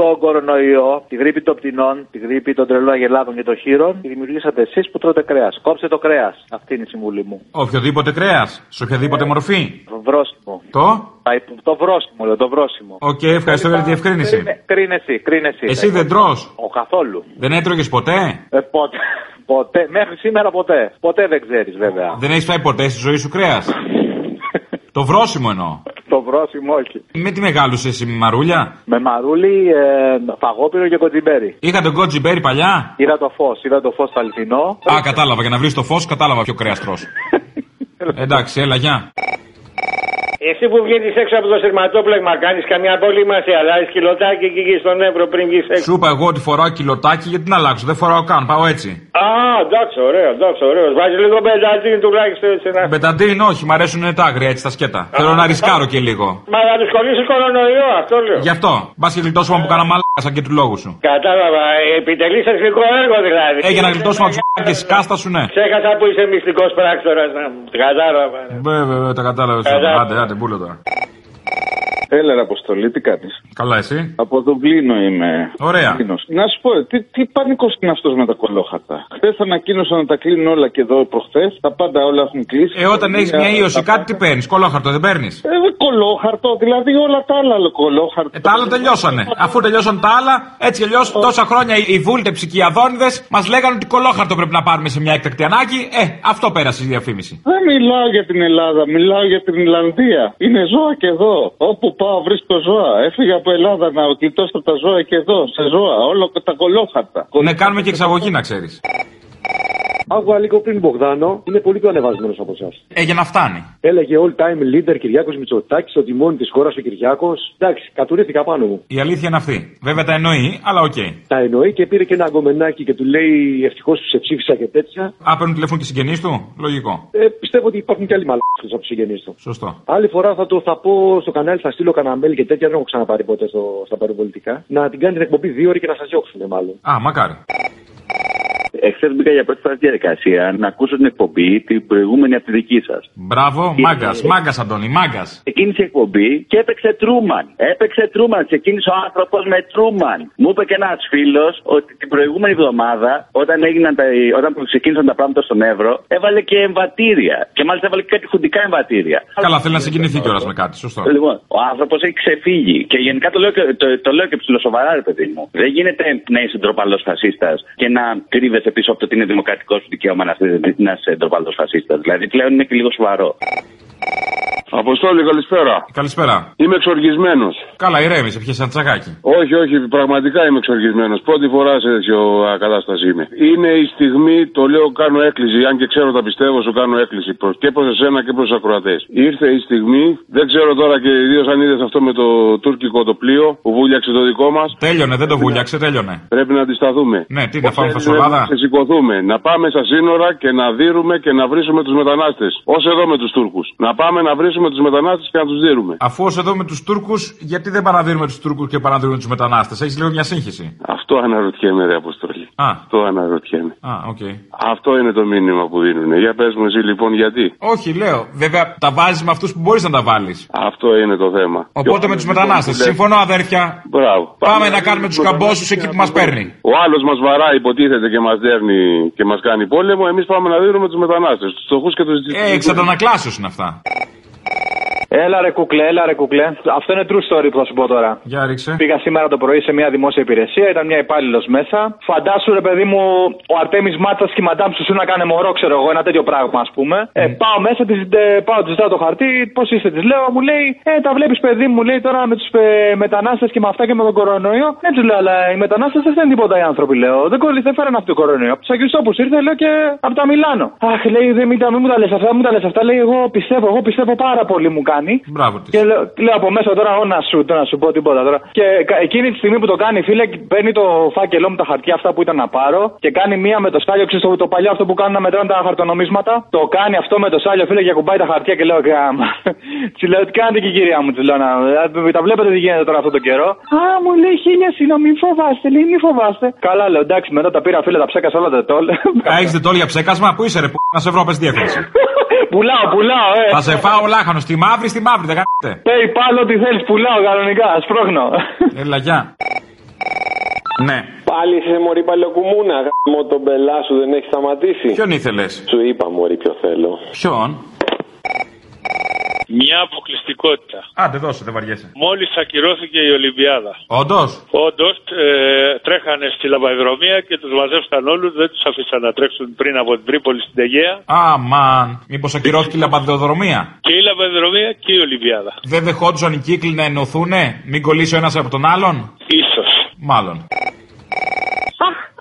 Το κορονοϊό, τη γρίπη των πτηνών, τη γρίπη των τρελών αγελάδων και των χοίρων, τη δημιουργήσατε εσείς που τρώτε κρέας. Κόψτε το κρέας. Αυτή είναι η συμβουλή μου. Οποιοδήποτε κρέας, σε οποιαδήποτε μορφή. Βρώσιμο. Το; Α, Το βρώσιμο, λέω, το βρόσιμο. Οκ, ευχαριστώ για τη διευκρίνηση. Κρίνε- Κρίνε εσύ, κρίνε εσύ. Εσύ δεν τρως; Ο καθόλου. Δεν έτρωγες ποτέ; Ε, πότε. Ποτέ. Μέχρι σήμερα ποτέ. Ποτέ δεν ξέρεις βέβαια. Δεν έχεις φάει ποτέ στη ζωή σου κρέας; Το βρόσιμο εννοώ. Το βρόσιμο όχι. Με τι μεγάλωσε εσύ με μαρούλια; Με μαρούλι, ε, φαγόπυρο και κοτζιμπέρι. Είχα τον κότζι μπέρι παλιά; Είδα το φως, είδα το φως στο αληθινό. Α, κατάλαβα. Για να βρεις το φως, κατάλαβα ποιο κρέας τρως. Εντάξει, έλα, γεια. Εσύ που βγαίνει έξω από το σειρματόπλεγμα, κάνεις καμιά απολύμαση, αλλάζεις κιλοτάκι εκεί και στον Εύρο πριν βγεις έξω. Σου είπα εγώ ότι φοράω κιλοτάκι γιατί να αλλάξω. Δεν φοράω καν, πάω έτσι. Α, εντάξει, ωραίο, εντάξει, ωραίο. Βάζεις λίγο μπενταντίν τουλάχιστον έτσι να. Μπεταντίν, όχι, μ' αρέσουν τα άγρια έτσι τα σκέτα. Θέλω να ρισκάρω και λίγο. Μα θα του κολλήσει κορονοϊό, αυτό λέω. Γι' αυτό. Μπας και γλιτώσουμε που κάνα μαλάκα σαν και του λόγου σου. Κατάλαβα, επιτελείς εθνικό έργο δηλαδή. Ε, για να γλιτώσουμε από του μαλάκες κάστα σου, ναι. Ξέχασα που είσαι μυστικός πράκτορας να. Κατάλαβα. Βέβαια, βέβαια, τα κατάλαβες. Κατάλαβα. Άντε, άντε, μπούλο τώρα. Έλα, ρε Αποστολή, τι κάνεις; Καλά, εσύ; Από Δουβλίνο είμαι. Ωραία. Δουβλίνος. Να σου πω, τι, τι πανικό είναι αυτό με τα κολόχαρτα. Χθες ανακοίνωσαν να τα κλείνουν όλα και εδώ προχθές. Τα πάντα όλα έχουν κλείσει. Ε, όταν έχεις μια ίωση, Τα κάτι τι παίρνεις. Κολόχαρτο δεν παίρνεις; Ε, δε κολόχαρτο, δηλαδή όλα τα άλλα κολόχαρτο. Ε, τα άλλα τελειώσανε. Αφού τελειώσαν τα άλλα, έτσι κι αλλιώς τόσα χρόνια οι- οι βούλτεψοι και οι αδόνιδε μας λέγανε ότι κολόχαρτο πρέπει να πάρουμε σε μια έκτακτη ανάγκη. Ε, αυτό πέρασε η διαφήμιση. Δεν μιλάω για την Ελλάδα, μιλάω για την Ιρλανδία. Είναι ζώα και εδώ. Όπου πάω βρίσκω ζώα. Έφυγα από Ελλάδα να γλιτώσω τα ζώα και εδώ, σε ζώα. Όλο τα κωλόχαρτα. Ναι, κάνουμε και εξαγωγή να ξέρεις. Άκουγα λίγο πριν Μπογδάνο, είναι πολύ πιο ανεβασμένος από εσάς. Ε, για να φτάνει. Έλεγε all time leader Κυριάκος Μητσοτάκης, στο τιμόνι της χώρας ο Κυριάκος. Εντάξει, κατουρήθηκα πάνω μου. Η αλήθεια είναι αυτή. Βέβαια τα εννοεί, αλλά οκ. Τα εννοεί και πήρε και ένα αγκομενάκι και του λέει ευτυχώς που σε ψήφισα και τέτοια. Α, παίρνουν τηλέφωνο και συγγενείς του. Λογικό. Ε, πιστεύω ότι υπάρχουν και άλλοι μαλάκες από τους συγγενείς του. Σωστό. Άλλη φορά θα το θα πω στο κανάλι, θα στείλω κανένα mail και τέτοια, δεν έχω ξαναπάρει ποτέ στο, στα περιπολιτικά. Να την κάνει την εκπομπή δύο ώρες και να σας διώξουν μάλλον. Α, μακάρι. Εχθέ μπήκα για πρώτη φορά στη διαδικασία να ακούσω την εκπομπή την προηγούμενη από τη δική σας. Μπράβο, μάγκας, μάγκας, Αντώνη, μάγκας. Ξεκίνησε η εκπομπή και έπαιξε Τρούμαν. Έπαιξε Τρούμαν. Ξεκίνησε ο άνθρωπος με Τρούμαν. Μου είπε και ένας φίλος ότι την προηγούμενη εβδομάδα, όταν, έγιναν τα, όταν ξεκίνησαν τα πράγματα στον Εύρο, έβαλε και εμβατήρια. Και μάλιστα έβαλε και κάτι χουντικά εμβατήρια. Καλά, θέλει να συγκινηθεί κιόλας με κάτι, σωστό. Λοιπόν, ο άνθρωπος έχει ξεφύγει. Και γενικά το λέω και, το, το λέω και ψηλοσοβαρά, ρε παιδί μου. Δεν γίνεται να είσαι ντροπαλός φασίστας και να κρύβεσαι πίσω από το ότι είναι δημοκρατικό σου δικαίωμα να είσαι- να είσαι ντροπαλό φασίστα. Δηλαδή πλέον είναι και λίγο σοβαρό. Αποστόλη, καλησπέρα. Καλησπέρα. Είμαι εξοργισμένος. Καλά, ηρέμησε, πιέσε ένα τσακάκι. Όχι, όχι, πραγματικά είμαι εξοργισμένος. Πρώτη φορά σε τέτοιο α, κατάσταση είμαι. Είναι η στιγμή, το λέω, κάνω έκκληση. Αν και ξέρω τα πιστεύω, σου κάνω έκκληση. Προς, και προς εσένα και προς τους ακροατές. Ήρθε η στιγμή, δεν ξέρω τώρα και ιδίως αν είδες αυτό με το τουρκικό το πλοίο που βούλιαξε το δικό μας. Τέλειωνε, δεν το βούλιαξε, τέλειωνε. Πρέπει να αντισταθούμε. Ναι, τι, να Ως φάμε Έλληνες φασολάδα. Να ξεσηκωθούμε. Να πάμε στα σύνορα και να δίνουμε και να βρίσουμε τους μετανάστες. Ω εδώ με τους Τούρκους. Να πάμε να βρίσουμε τους μετανάστες και να τους δίνουμε. Αφού ως εδώ με τους Τούρκους, γιατί δεν παραδίνουμε τους Τούρκους και παραδίνουμε τους μετανάστες; Έχεις λίγο μια σύγχυση; Αυτό αναρωτιέμαι, ρε Αποστόλη. Α. Αυτό αναρωτιέμαι. Α, οκ. Αυτό είναι το μήνυμα που δίνουν. Για πες μου εσύ λοιπόν γιατί; Όχι, λέω. Βέβαια, τα βάζεις με αυτούς που μπορείς να τα βάλεις. Αυτό είναι το θέμα. Οπότε Και με ο τους άλλος, μετανάστες. λοιπόν, που λέει- Συμφωνώ, αδέρφια. Μπράβο. Πάμε να κάνουμε τους καμπόσους εκεί που μας παίρνει. Ο άλλος μας βαράει, υποτίθεται και μας δέρνει και μας κάνει πόλεμο. Εμείς πάμε να δίνουμε τους μετανάστες, τους φτωχούς και τους Ε, εξ αντανακλάσεω είναι αυτά. you Έλα ρε κουκλέ, έλα ρε κουκλέ. Αυτό είναι true story που θα σου πω τώρα. Για ρίξε. Πήγα σήμερα το πρωί σε μια δημόσια υπηρεσία, ήταν μια υπάλληλος μέσα. Φαντάσου ρε παιδί μου, ο Αρτέμις Μάτσα και η Μαντάμ σου να κάνει μωρό, ξέρω εγώ, ένα τέτοιο πράγμα ας πούμε. Ε, πάω μέσα, της, ε, πάω, της ζητάω το χαρτί, πώς είστε, της λέω, μου λέει, Ε, τα βλέπεις παιδί μου, λέει τώρα με τους ε, μετανάστες και με αυτά και με τον κορονοϊό. Ναι, τους λέω, αλλά οι μετανάστες δεν είναι τίποτα οι άνθρωποι, λέω. Δεν κολλή, δεν φέραν αυτό το κορονοϊό. Από του Αγιοστόπου ήρθε, λέω και από τα Μιλάνο. Αχ, λέει, δεν μην τα, μην μου τα λες αυτά, μην μου τα λες αυτά. Λέει, εγώ πιστεύω, εγώ πιστεύω πάρα πολύ μου κάνει. Κάνει. Μπράβο της. Και λέω, λέω από μέσα τώρα, εγώ να σου, τώρα να σου πω τίποτα τώρα. Και κα- εκείνη τη στιγμή που το κάνει, φίλε, παίρνει το φάκελό μου τα χαρτιά αυτά που ήταν να πάρω και κάνει μία με το σάλιο, ξέρεις το, το παλιό αυτό που κάνουν να μετράνε τα χαρτονομίσματα. Το κάνει αυτό με το σάλιο, φίλε, και ακουμπάει τα χαρτιά και λέω, γάμα. Τη λέω, τι κάνετε και η κυρία μου, τη λέω, να, ε, τα βλέπετε τι γίνεται τώρα αυτό το καιρό. Α, μου λέει χίλια συγγνώμη, μην φοβάστε, λέει, μην φοβάστε. Καλά, λέω, εντάξει, μετά τα πήρα, φίλε, τα ψέκασα όλα τα τόλ. Έχεις δεντόλ για ψέκασμα, πού είσαι ρε, που να σε βρω, πες διεύθυνση. πουλάω, πουλάω, ε. Θα σε φάω λάχανος στη μαύρη, στη μαύρη, δεν κάνετε. PayPal, ό,τι θέλεις, πουλάω κανονικά, σπρώχνω. Έλα, γεια. Ναι. Πάλι είσαι μωρή παλαιοκουμούνα. Γαμώ τον πελά σου δεν έχει σταματήσει. Ποιον ήθελες; Σου είπα μωρή ποιο θέλω. Ποιον; Μια αποκλειστικότητα. Άντε, δώσε, δεν βαριέσαι. Μόλις ακυρώθηκε η Ολυμπιάδα. Όντως. Όντως ε, τρέχανε στη λαμπαδρομία και τους μαζεύτηκαν όλους, δεν τους αφήσαν να τρέξουν πριν από την Τρίπολη στην Τεγέα. Αμαν. Μήπως ακυρώθηκε η λαμπαδοδρομία. Και η λαμπαδρομία και η Ολυμπιάδα. Δεν δεχόντουσαν οι κύκλοι να ενωθούνε, μην κολλήσει ο ένας από τον άλλον; Ίσως. Μάλλον.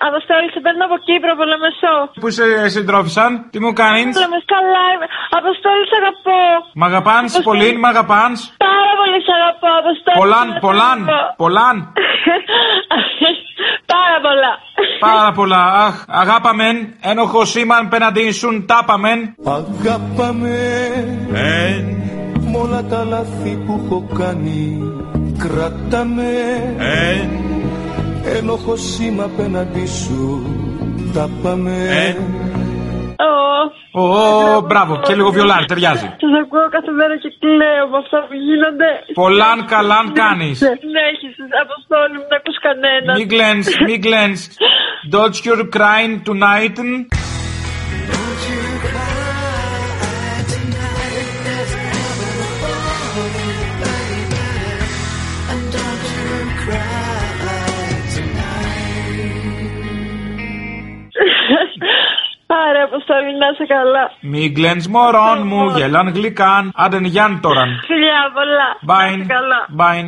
Αχ, Αποστόλη, σε παίρνω από Κύπρο, από Λεμεσό. Πού σε συντρόφισαν, τι μου κάνεις; Λεμεσό, καλά είμαι. Αποστόλη, σε αγαπώ. Μ' αγαπάν, πολύ, μ' αγαπάν. Πάρα πολύ σε αγαπώ, Αποστόλη. Πολλάν, σε πολλάν, αγαπώ. πολλάν. Πάρα πολλά. Πάρα πολλά. Αχ, αγάπαμεν, ένοχο σήμαν πέναντι σουν τάπαμεν. Αγάπαμε Μ' όλα τα λάθη που έχω κάνει Κράταμε Ένοχο σήμα απέναντι σου Τα πάμε Ω, Ω, μπράβο, και λίγο βιολάρι, ταιριάζει. Σας ακούω κάθε μέρα και κλαίω με αυτά που γίνονται. Πολλάν καλάν κάνεις. Δεν έχεις, Αποστόλη μου, δεν ακούς κανένα. Μη γκλένς, μη γκλένς. Don't you crying tonight. Αποστόλη, να είσαι καλά. Μη γκλένς μωρών μου, γελάν γλυκάν. Άντε Γιάν τωραν. Φιλιά, πολλά. Να είσαι Μπάιν, καλά. μπάιν.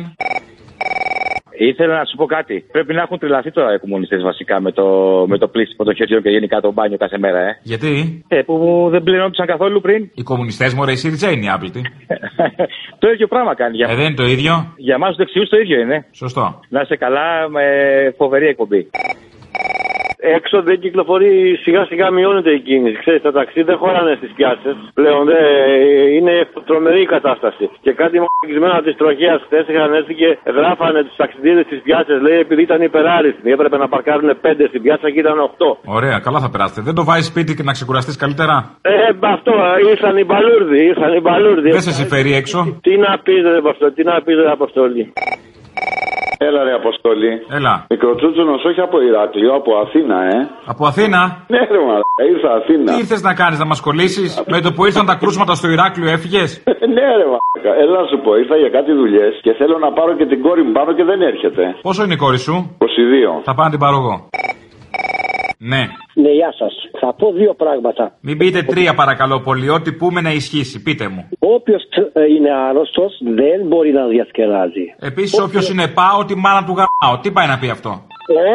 Ήθελα να σου πω κάτι. Πρέπει να έχουν τρελαθεί τώρα οι κομμουνιστές βασικά με το, με το πλήσιμο των χεριών και γενικά το μπάνιο κάθε μέρα, ε. Γιατί; ε που δεν πληρώνονταν καθόλου πριν. Οι κομμουνιστές μωρέ, η ΣΥΡΙΖΑ είναι η άπλητη. το ίδιο πράγμα κάνει για Ε, δεν είναι το ίδιο. Για εμά τους δεξιούς το ίδιο είναι. Σωστό. Να είσαι καλά, με φοβερή εκπομπή. Έξω δεν κυκλοφορεί, σιγά σιγά μειώνεται η κίνηση. Ξέρεις, τα ταξί δεν χωράνε στις πιάτσες. Πλέον δεν, είναι τρομερή η κατάσταση. Και κάτι μαγισμένο τη τροχέα χθες είχαν έρθει και γράφανε τους ταξιδίδε στις πιάτσες. Λέει επειδή ήταν υπεράριθμοι. Έπρεπε να παρκάρουν πέντε στην πιάτσα και ήταν οχτώ. Ωραία, καλά θα περάσετε. Δεν το βάζεις σπίτι και να ξεκουραστείς καλύτερα; Ε, αυτό, ήρθαν οι μπαλούρδοι, ήρθαν οι μπαλούρδοι. Δεν σε συμφέρει έξω. Τι να πεις, ρε Αποστολή, τι να πεις, ρε Αποστολή. Έλα ρε Αποστολή. Έλα. Μικροτσούτσονος όχι από Ηράκλειο, από Αθήνα, ε. Από Αθήνα; Ναι ρε μαλάκα, ήρθα Αθήνα. Τι ήρθες να κάνεις, να μας κολλήσεις; Με το που ήρθαν τα κρούσματα στο Ηράκλειο έφυγες; ναι ρε μαλάκα, έλα να σου πω, ήρθα για κάτι δουλειές και θέλω να πάρω και την κόρη μου πάνω και δεν έρχεται. Πόσο είναι η κόρη σου, 22. Θα πάω να την πάρω εγώ. Ναι. Ναι, γεια σας. Θα πω δύο πράγματα. Μην πείτε τρία παρακαλώ πολύ, ό,τι πούμε να ισχύσει. Πείτε μου. Όποιος είναι άρρωστος δεν μπορεί να διασκεδάζει. Επίσης, όποιος είναι πάω, τη μάνα του γαμάω. Τι πάει να πει αυτό;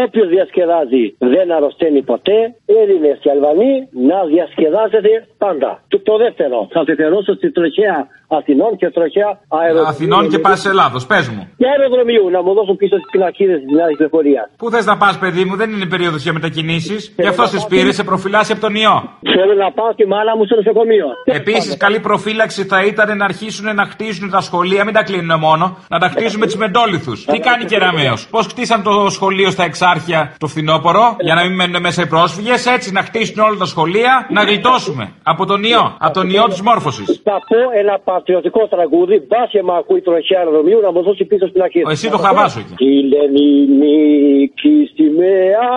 Όποιος διασκεδάζει δεν αρρωσταίνει ποτέ. Έλληνες και Αλβανοί να διασκεδάζεται πάντα. Και το δεύτερο, θα αφιερώσω στη τροχέα Αθηνών και τροχέα αεροδρομίου. Αθηνών και πας Ελλάδος, πες μου. Και αεροδρομίου να μου δώσουν πίσω τι πινακίδε τη νέα κυκλοφορίας. Πού θες να πας, παιδί μου, δεν είναι περίοδο για μετακινήσεις. Γι' αυτό σε πήρε, σε προφυλάσσει από τον ιό. Θέλω να πάω τη μάνα μου στο νοσοκομείο. Επίσης, καλή προφύλαξη θα ήταν να αρχίσουν να χτίσουν τα σχολεία, μην τα κλείνουν μόνο, να τα χτίσουν με τσιμεντόλιθου. Τι κάνει κεραμαίο. Πώς χτίσαν το σχολείο στα εξάρχεια το φθινόπωρο, για να μην μένουν μέσα οι πρόσφυγες, έτσι να χτίσουν όλα τα σχολεία, να γλιτώσουμε από τον ιό, από τον ιό της μόρφωσης. Θα πω ένα πατριωτικό τραγούδι, μπα και με ακούει τροχέα αεροδρομίου να μου δώσει πίσω στην αρχή. Εσύ το χαβάσου εκεί. Τη Λενινίκη σημαία,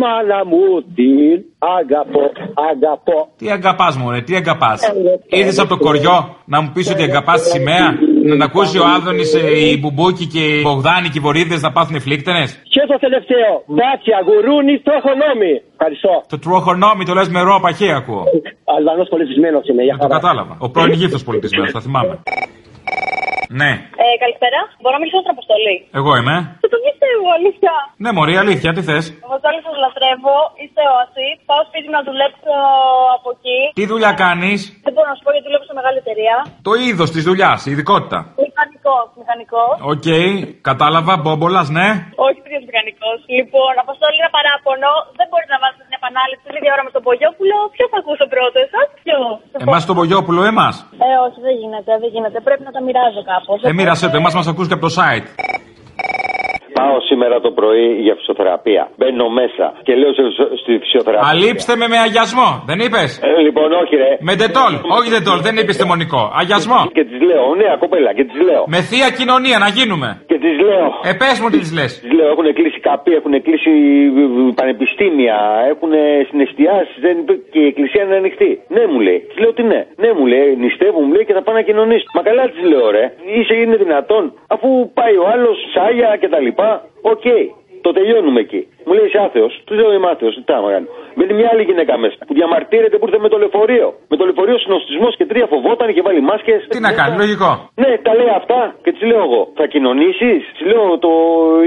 μάνα μου την αγαπώ, αγαπώ. Τι αγκαπά μου, ρε, τι αγκαπά. Ήρθε από το κοριό να μου πεις ότι αγκαπά τη σημαία, να ακούσει ο Άδωνης, η Μπουμπούκη και οι Μπογδάνοι και οι Βορύδες να πάθουν φλίκτενες; Και το τελευταίο, μπάτσια, γουρούνι, τροχονόμι. Ευχαριστώ. Το τροχονόμι το λες με ρο παχύ ακούω. Αλβανός πολιτισμένος είμαι, για Το κατάλαβα. Ο πρώην γύφτο πολιτισμένος, θα θυμάμαι. Ναι, Ε, καλησπέρα. Μπορώ να μιλήσω στην Αποστολή; εγώ είμαι. Δεν το πιστεύω, αλήθεια. Ναι, Μωρή, αλήθεια, τι θες; Αποστόλη, σας λατρεύω. Είστε όαση. Πάω σπίτι να δουλέψω από εκεί. Τι δουλειά κάνεις; Δεν μπορώ μπορώ να σου πω γιατί δουλεύω σε μεγάλη εταιρεία. Το είδος της δουλειάς, η ειδικότητα. Μηχανικό, μηχανικό. Οκ, κατάλαβα, Μπόμπολας, ναι. Όχι ίδιο μηχανικό. Λοιπόν, Αποστόλη, ένα παράπονο. Δεν μπορεί να βάλει την επανάληψη την ίδια ώρα με τον Μπογιόπουλο. Ποιο θα ακούσω πρώτο, εσάς, ποιο; Εμάς τον Μπογιόπουλο, εμάς. Ε, όχι, δεν γίνεται, δεν γίνεται. Πρέπει να τα μοιράζω κάπως. Ε, μοίρασέ το, εμάς μας ακούς και από το site. Πάω σήμερα το πρωί για φυσιοθεραπεία. Μπαίνω μέσα και λέω σε- στη φυσιοθεραπεία. Αλείψτε με με αγιασμό, δεν είπες; Ε, λοιπόν, όχι ρε. Με ντετόλ, όχι ντετόλ, δεν είπες αιμονικό. Αγιασμό. Και τη λέω, νέα κοπέλα, και τη λέω. Με θεία κοινωνία να γίνουμε. Και τη λέω. Ε, πες μου τι τη λες. Τη λέω, έχουν κλείσει καπί, έχουν κλείσει ε, πανεπιστήμια, έχουν συναισθιάσεις και η εκκλησία είναι ανοιχτή. Ναι, μου λέει. Τη λέω τι ναι. Ναι, μου λέει, νηστεύω, μου λέει και θα πάω να κοινωνήσω. Μα καλά τη λέω, ρε. Είσαι, είναι δυνατόν, αφού πάει ο άλλος σάγια κτλ. Οκ. Το τελειώνουμε εκεί. Μου λέει είσαι άθεος. Του λέω είμαι άθεος. Τι θα κάνω. Μπαίνει μια άλλη γυναίκα μέσα που διαμαρτύρεται που ήρθε με το λεωφορείο. Με το λεωφορείο συνωστισμός και τρία φοβόταν, είχε βάλει μάσκες. Τι να κάνει, λογικό. Ναι, τα λέει αυτά και της λέω εγώ. Θα κοινωνήσεις; Της λέω το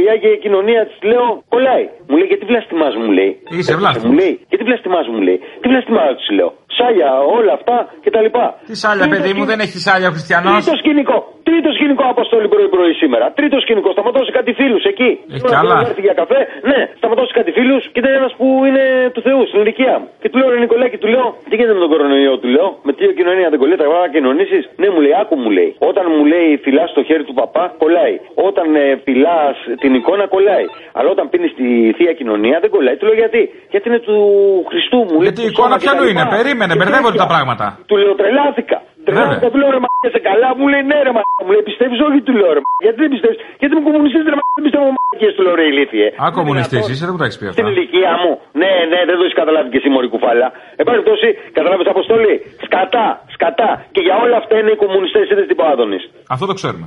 η Άγια Κοινωνία, της λέω κολλάει. Μου λέει γιατί βλαστημάς μου λέει. Είσαι βλάστημος. Μου λέει γιατί βλαστημάς μου λέει. Τι βλαστημάς της λέω. Σάλια, όλα αυτά και τα λοιπά. Τι σάλια, παιδί μου, δεν έχει σάλια ο χριστιανός; Τρίτο σκηνικό. Τρίτο σκηνικό αποστόλη πρωί-πρωί σήμερα. Τρίτο σκηνικό. Σταματώ σε κάτι φίλους εκεί. Έχει Τώρα καλά. που έρθει για καφέ. Ναι, σταματώ σε κάτι φίλους και ήταν ένας που είναι του Θεού στην ηλικία μου. Και του λέω ρε Νικολάκη, του λέω τι γίνεται με τον κορονοϊό, του λέω. Με τι κοινωνία δεν κολλάει, τα να κοινωνήσεις. Ναι, μου λέει, άκου μου λέει. Όταν μου λέει φυλάς το χέρι του παπά, κολλάει. Όταν ε, φυλάς την εικόνα, κολλάει. Αλλά όταν πίνεις τη θεία κοινωνία δεν κολλάει. Του λέω γιατί. Γιατί είναι του Χριστού μου. λέει, Γιατί η του εικόνα σώμα και ποιανού τα είναι, λοιπά. περίμενε, Και μπερδεύονται τέτοια. τα πράγματα. Του λέω τρελάθηκα. Τρελάθηκα, του λέω ρε μαλάκα σε καλά, μου λέει ναι ρε μαλάκα, μου λέει πιστεύεις όχι του λέω ρε μαλάκα. Γιατί δεν πιστεύεις, γιατί μου κομμουνιστής ρε μαλάκα, δεν πιστεύω μαλακίες του λέω ρε ηλίθιε. Α, κομμουνιστής, είσαι, δεν μου τα έχεις πει αυτά. Στην ηλικία μου, ναι, ναι, δεν το έχεις καταλάβει και εσύ μωρή κουφάλα. Εν πάση περιπτώσει, καταλάβεις αποστολή. Σκατά, σκατά. Και για όλα αυτά είναι οι κομμουνιστές, είδες την Πάδονη. Αυτό το ξέρουμε.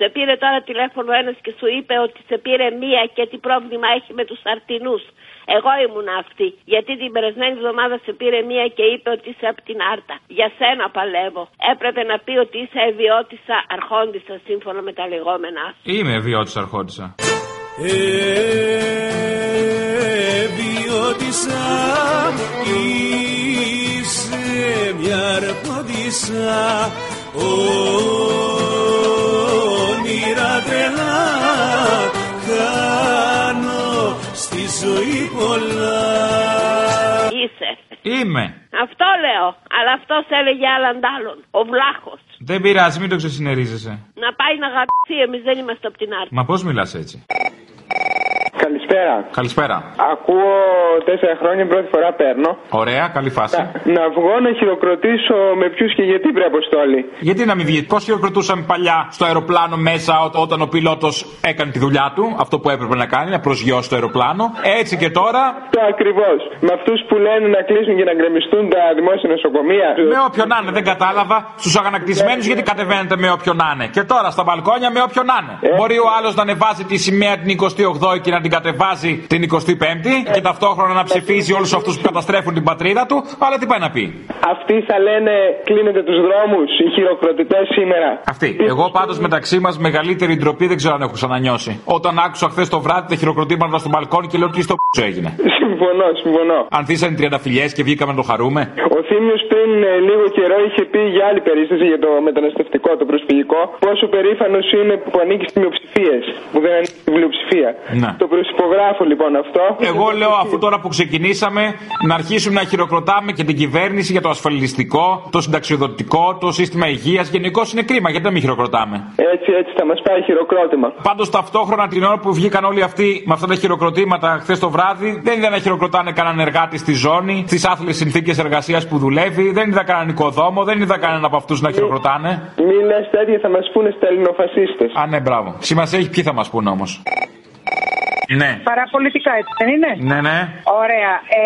Σε πήρε τώρα τηλέφωνο ένας και σου είπε ότι σε πήρε μία και τι πρόβλημα έχει με τους αρτινού. Εγώ ήμουν αυτή. Γιατί την περασμένη εβδομάδα σε πήρε μία και είπε ότι είσαι από την Άρτα. Για σένα παλεύω. Έπρεπε να πει ότι είσαι ευιώτησα αρχόντισα σύμφωνα με τα λεγόμενά σου. Είμαι βιώτη αρχόντισα. Εβιώτησα είσαι μια αρχόντισσα όνειρα τρελά χάνω στη ζωή πολλά Είσαι. Είμαι. Αυτό λέω. Αλλά αυτός έλεγε άλλαν άλλον. Ο βλάχος. Δεν πειράζει, μην το ξεσυνερίζεσαι. Να πάει να γαμπηθεί. Εμείς δεν είμαστε από την Άρτα. Μα πώς μιλάς έτσι; Καλησπέρα. Καλησπέρα. Ακούω τέσσερα χρόνια, πρώτη φορά παίρνω. Ωραία, καλή φάση. Να βγω να χειροκροτήσω με ποιους και γιατί πρέπει αποστόλη. Γιατί να μην βγει, πώς χειροκροτούσαμε παλιά στο αεροπλάνο μέσα ό- όταν ο πιλότος έκανε τη δουλειά του, αυτό που έπρεπε να κάνει, να προσγειώσει το αεροπλάνο. Έτσι και τώρα. Το ακριβώς. Με αυτούς που λένε να κλείσουν και να γκρεμιστούν τα δημόσια νοσοκομεία. Με όποιον να είναι, δεν κατάλαβα. Στους αγανακτισμένους γιατί κατεβαίνετε με όποιον να είναι. Και τώρα στα μπαλκόνια με όποιον να είναι. Μπορεί ο άλλος να ανεβάζει τη σημαία την 28η και να την κατεβάζει την 25η και ταυτόχρονα να ψηφίζει όλους αυτούς που καταστρέφουν την πατρίδα του. Αλλά τι πάει να πει; Αυτοί θα λένε κλείνετε τους δρόμους, οι χειροκροτητές σήμερα. Αυτή. Εγώ πάντως μεταξύ μας μεγαλύτερη ντροπή δεν ξέρω αν έχω ξανανιώσει. Όταν άκουσα χθες το βράδυ τα χειροκροτήματα στο μπαλκόνι και λέω τι στο π έγινε. Συμφωνώ, συμφωνώ. Ανθίσαν οι τριανταφυλιέ και βγήκαμε να το χαρούμε. Ο Θήμιος πριν ε, λίγο καιρό είχε πει για άλλη περίσταση για το μεταναστευτικό, το προσφυγικό, πόσο περήφανος είναι που ανήκει στις μειοψηφίες, που δεν ανήκει στη πλειοψηφία. Ναι. Το προσυπογράφω λοιπόν αυτό. Εγώ λέω αφού τώρα που ξεκινήσαμε να αρχίσουμε να χειροκροτάμε και την κυβέρνηση για το ασφαλιστικό, το συνταξιοδοτικό, το σύστημα υγείας. Γενικώ είναι κρίμα γιατί να μην χειροκροτάμε; Έτσι, έτσι θα μας πάει χειροκρότημα. Πάντως ταυτόχρονα την ώρα που βγήκαν όλοι αυτοί με αυτά τα χειροκροτήματα χθες το βράδυ, δεν είδα να χειροκροτάνε κανέναν εργάτη στη ζώνη, στις άθλιες συνθήκες εργασίας που δουλεύει, δεν είδα κανέναν οικοδόμο, δεν είδα κανέναν από αυτούς να χειροκροτάνε. Μη λες τέτοια θα μας πούνε στα ελληνοφασίστε. Α, ναι, μπράβο. Σημασία έχει ποιοι θα μας πούνε όμως. Ναι. Παραπολιτικά έτσι δεν είναι; Ναι, ναι. Ωραία. Ε,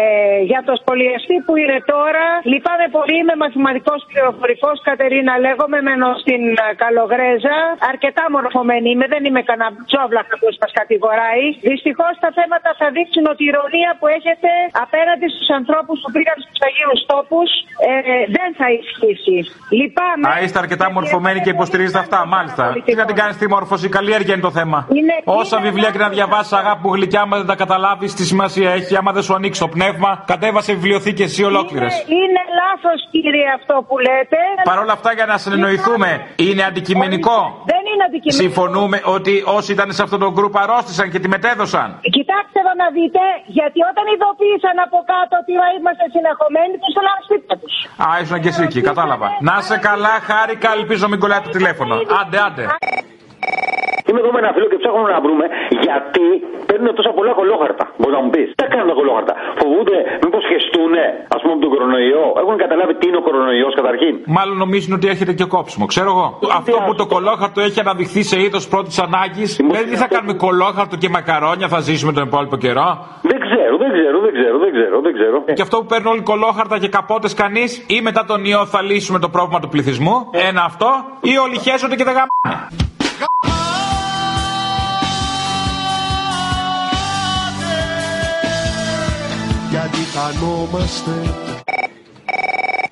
για το σχολιαστή που είναι τώρα, λυπάμαι πολύ. Είμαι μαθηματικός πληροφορικός. Κατερίνα λέγομαι, μένω στην ε, Καλογρέζα. Αρκετά μορφωμένη είμαι, δεν είμαι κανένα τζόβλακα που σας κατηγοράει. Δυστυχώς τα θέματα θα δείξουν ότι η ηρωνία που έχετε απέναντι στους ανθρώπους που πήγαν στους Αγίους Τόπους ε, δεν θα ισχύσει. Λυπάμαι. Α, είστε αρκετά μορφωμένοι και υποστηρίζετε αυτά, μάλιστα. Τι να την κάνεις τη μόρφωση, καλλιέργεια είναι το θέμα. Είναι- Όσα είναι βιβλία και να διαβάσεις, αγάπη που γλυκιά, άμα δεν τα καταλάβεις, τι σημασία έχει, άμα δεν σου ανοίξει το πνεύμα, κατέβασε βιβλιοθήκε εσύ ολόκληρες. Είναι, είναι λάθος, κύριε, αυτό που λέτε. Παρ' όλα αυτά, για να συνεννοηθούμε, είναι αντικειμενικό; Δεν είναι αντικειμενικό. Συμφωνούμε ότι όσοι ήταν σε αυτό το γκρουπ αρρώστησαν και τη μετέδωσαν. Κοιτάξτε εδώ να δείτε, γιατί όταν ειδοποίησαν από κάτω ότι είμαστε συνεχομένοι, τους έλαβαν σπίτια τους. Α, ήσουν και εσύ εκεί, κατάλαβα. Να σε καλά, χάρηκα, ελπίζω μην κολλάει το τηλέφωνο. Άντε, άντε. Είμαι εδώ με ένα φίλο και ψάχνουμε να βρούμε γιατί παίρνουν τόσα πολλά κολόχαρτα. Μπορείς να μου πεις, τι κάνουν τα κολόχαρτα. Φοβούνται μήπως χεστούνε, ας πούμε, τον κορονοϊό. Έχουν καταλάβει τι είναι ο κορονοϊός καταρχήν. Μάλλον νομίζουν ότι έχετε και κόψιμο, ξέρω εγώ. Αυτό που το κολόχαρτο έχει αναδειχθεί σε είδος πρώτης ανάγκης, δεν τι θα κάνουμε κολόχαρτο και μακαρόνια, θα ζήσουμε τον υπόλοιπο καιρό. Δεν ξέρω, δεν ξέρω, δεν ξέρω, δεν ξέρω, δεν ξέρω. Και αυτό που παίρνουν όλοι κολόχαρτα και καπότες κανείς, ή μετά τον ιό θα λύσουμε το πρόβλημα του πληθυσμού. Ένα αυτό, ή όλοι χέζονται και δεν γαμάνε. Χανόμαστε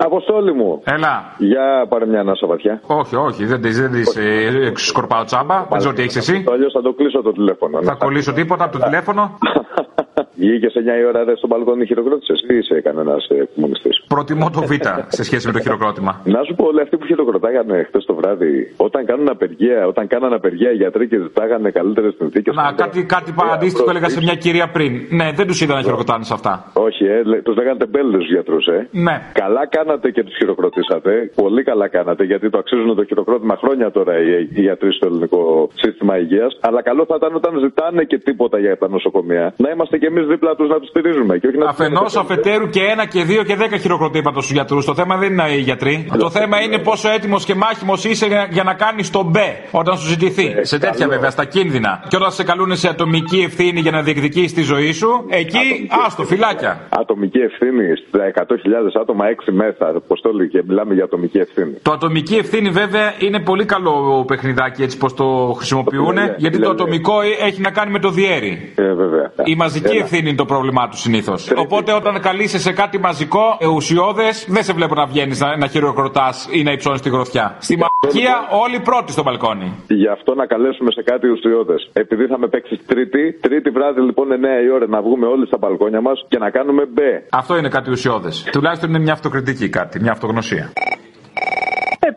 Αποστόλη μου. Έλα. Για πάρε μια ανάσα βαθιά. Όχι, όχι, δεν τη δεν της, ε, σκορπάω τσάμπα. Δεν ξέρω τι έχεις εσύ. Αλλιώς θα το κλείσω το τηλέφωνο. Θα κολλήσω τίποτα από το τηλέφωνο. Βγήκε σε 9 η ώρα ρε στο μπαλκόνι χειροκρότησες. Τι είσαι κανένας κομμουνιστής. Προτιμώ το Β σε σχέση με το χειροκρότημα. Να σου πω, όλοι αυτοί που χειροκροτάγανε χθες το βράδυ, όταν κάνουν απεργία, όταν κάνανε απεργία οι γιατροί και ζητάγανε καλύτερες συνθήκες. Να, κάτι, κάτι αντίστοιχο έλεγα σε μια κυρία πριν. Ναι, δεν τους είδα να χειροκροτάνε σε αυτά. Όχι, ε, τους λέγανε τεμπέλε τους γιατρούς, ε. Ναι. Καλά κάνατε και τους χειροκροτήσατε. Πολύ καλά κάνατε γιατί το αξίζουν το χειροκρότημα χρόνια τώρα οι, οι γιατροί στο ελληνικό σύστημα υγείας. Αλλά καλό θα ήταν όταν ζητάνε και τίποτα για τα νοσοκομεία να είμαστε κι εμείς δίπλα τους να τους στηρίζουμε. Και όχι να τους Αφενός, αφετέρου και ένα και δύο και δέκα χειροκροτήματα στους γιατρούς. Το θέμα δεν είναι οι γιατροί. Το θέμα είναι πόσο έτοιμος και μάχημος είσαι για- για να κάνεις τον μπε όταν σου ζητηθεί. Σε τέτοια βέβαια, στα κίνδυνα. Και όταν σε καλούν σε ατομική ευθύνη για να διεκδικήσει τη ζωή σου, εκεί άστο, φυλάκια. Ατομική ευθύνη στα 100.000 άτομα, 6 μέσα, αποστόλη και μιλάμε για ατομική ευθύνη. Το ατομική ευθύνη βέβαια είναι πολύ καλό παιχνιδάκι έτσι πως το χρησιμοποιούν. Βέβαια, Γιατί το δηλαδή. ατομικό έχει να κάνει με το διέρη. Ε, βέβαια. Η μαζική Έλα. ευθύνη είναι το πρόβλημά του συνήθως. Οπότε όταν καλείσαι σε κάτι μαζικό, ε, ουσιώδε, δεν σε βλέπω να βγαίνεις να, να χειροκροτάς ή να υψώνεις τη γροθιά. Στη μαγεία όλοι πρώτοι στο μπαλκόνι. Γι' αυτό να καλέσουμε σε κάτι ουσιώδες. Επειδή θα με παίξεις Τρίτη, Τρίτη βράδυ λοιπόν 9 η ώρα να βγούμε όλοι στα μπαλκόνια μας και να κάνουμε μπε. Αυτό είναι κάτι ουσιώδες. Τουλάχιστον είναι μια αυτοκριτική κάτι, μια αυτογνωσία.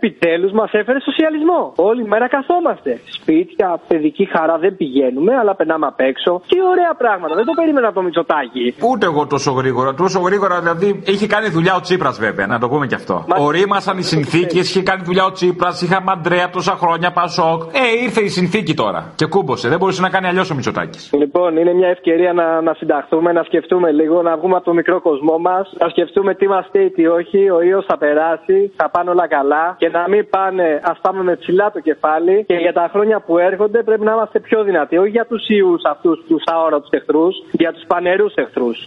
Επιτέλους μας έφερε σοσιαλισμό. Όλη μέρα καθόμαστε. Σπίτια, παιδική χαρά δεν πηγαίνουμε, αλλά περνάμε απ' έξω. Τι ωραία πράγματα. Δεν το περίμενα από το Μητσοτάκι. Ούτε εγώ τόσο γρήγορα. Τόσο γρήγορα δηλαδή είχε κάνει δουλειά ο Τσίπρας βέβαια, να το πούμε και αυτό. Μα- Ορίμασαν οι συνθήκες, είχε κάνει δουλειά ο Τσίπρας, είχαμε Αντρέα τόσα χρόνια, Πασόκ. Ε, ήρθε η συνθήκη τώρα και κούμπωσε. Δεν μπορούσε να κάνει αλλιώς ο Μητσοτάκης. Λοιπόν, είναι μια ευκαιρία να, να συνταχθούμε, να σκεφτούμε λίγο, να βγούμε από το μικρό κοσμό μας, να σκεφτούμε τι μας φταίει, τι όχι. Ο ιός θα περάσει, θα πάνε όλα καλά και να μην πάνε, ας πάμε με ψηλά το κεφάλι. Και για τα χρόνια που έρχονται πρέπει να είμαστε πιο δυνατοί. Όχι για τους ιούς αυτούς τους αόρατους εχθρούς, για τους πανερούς εχθρούς.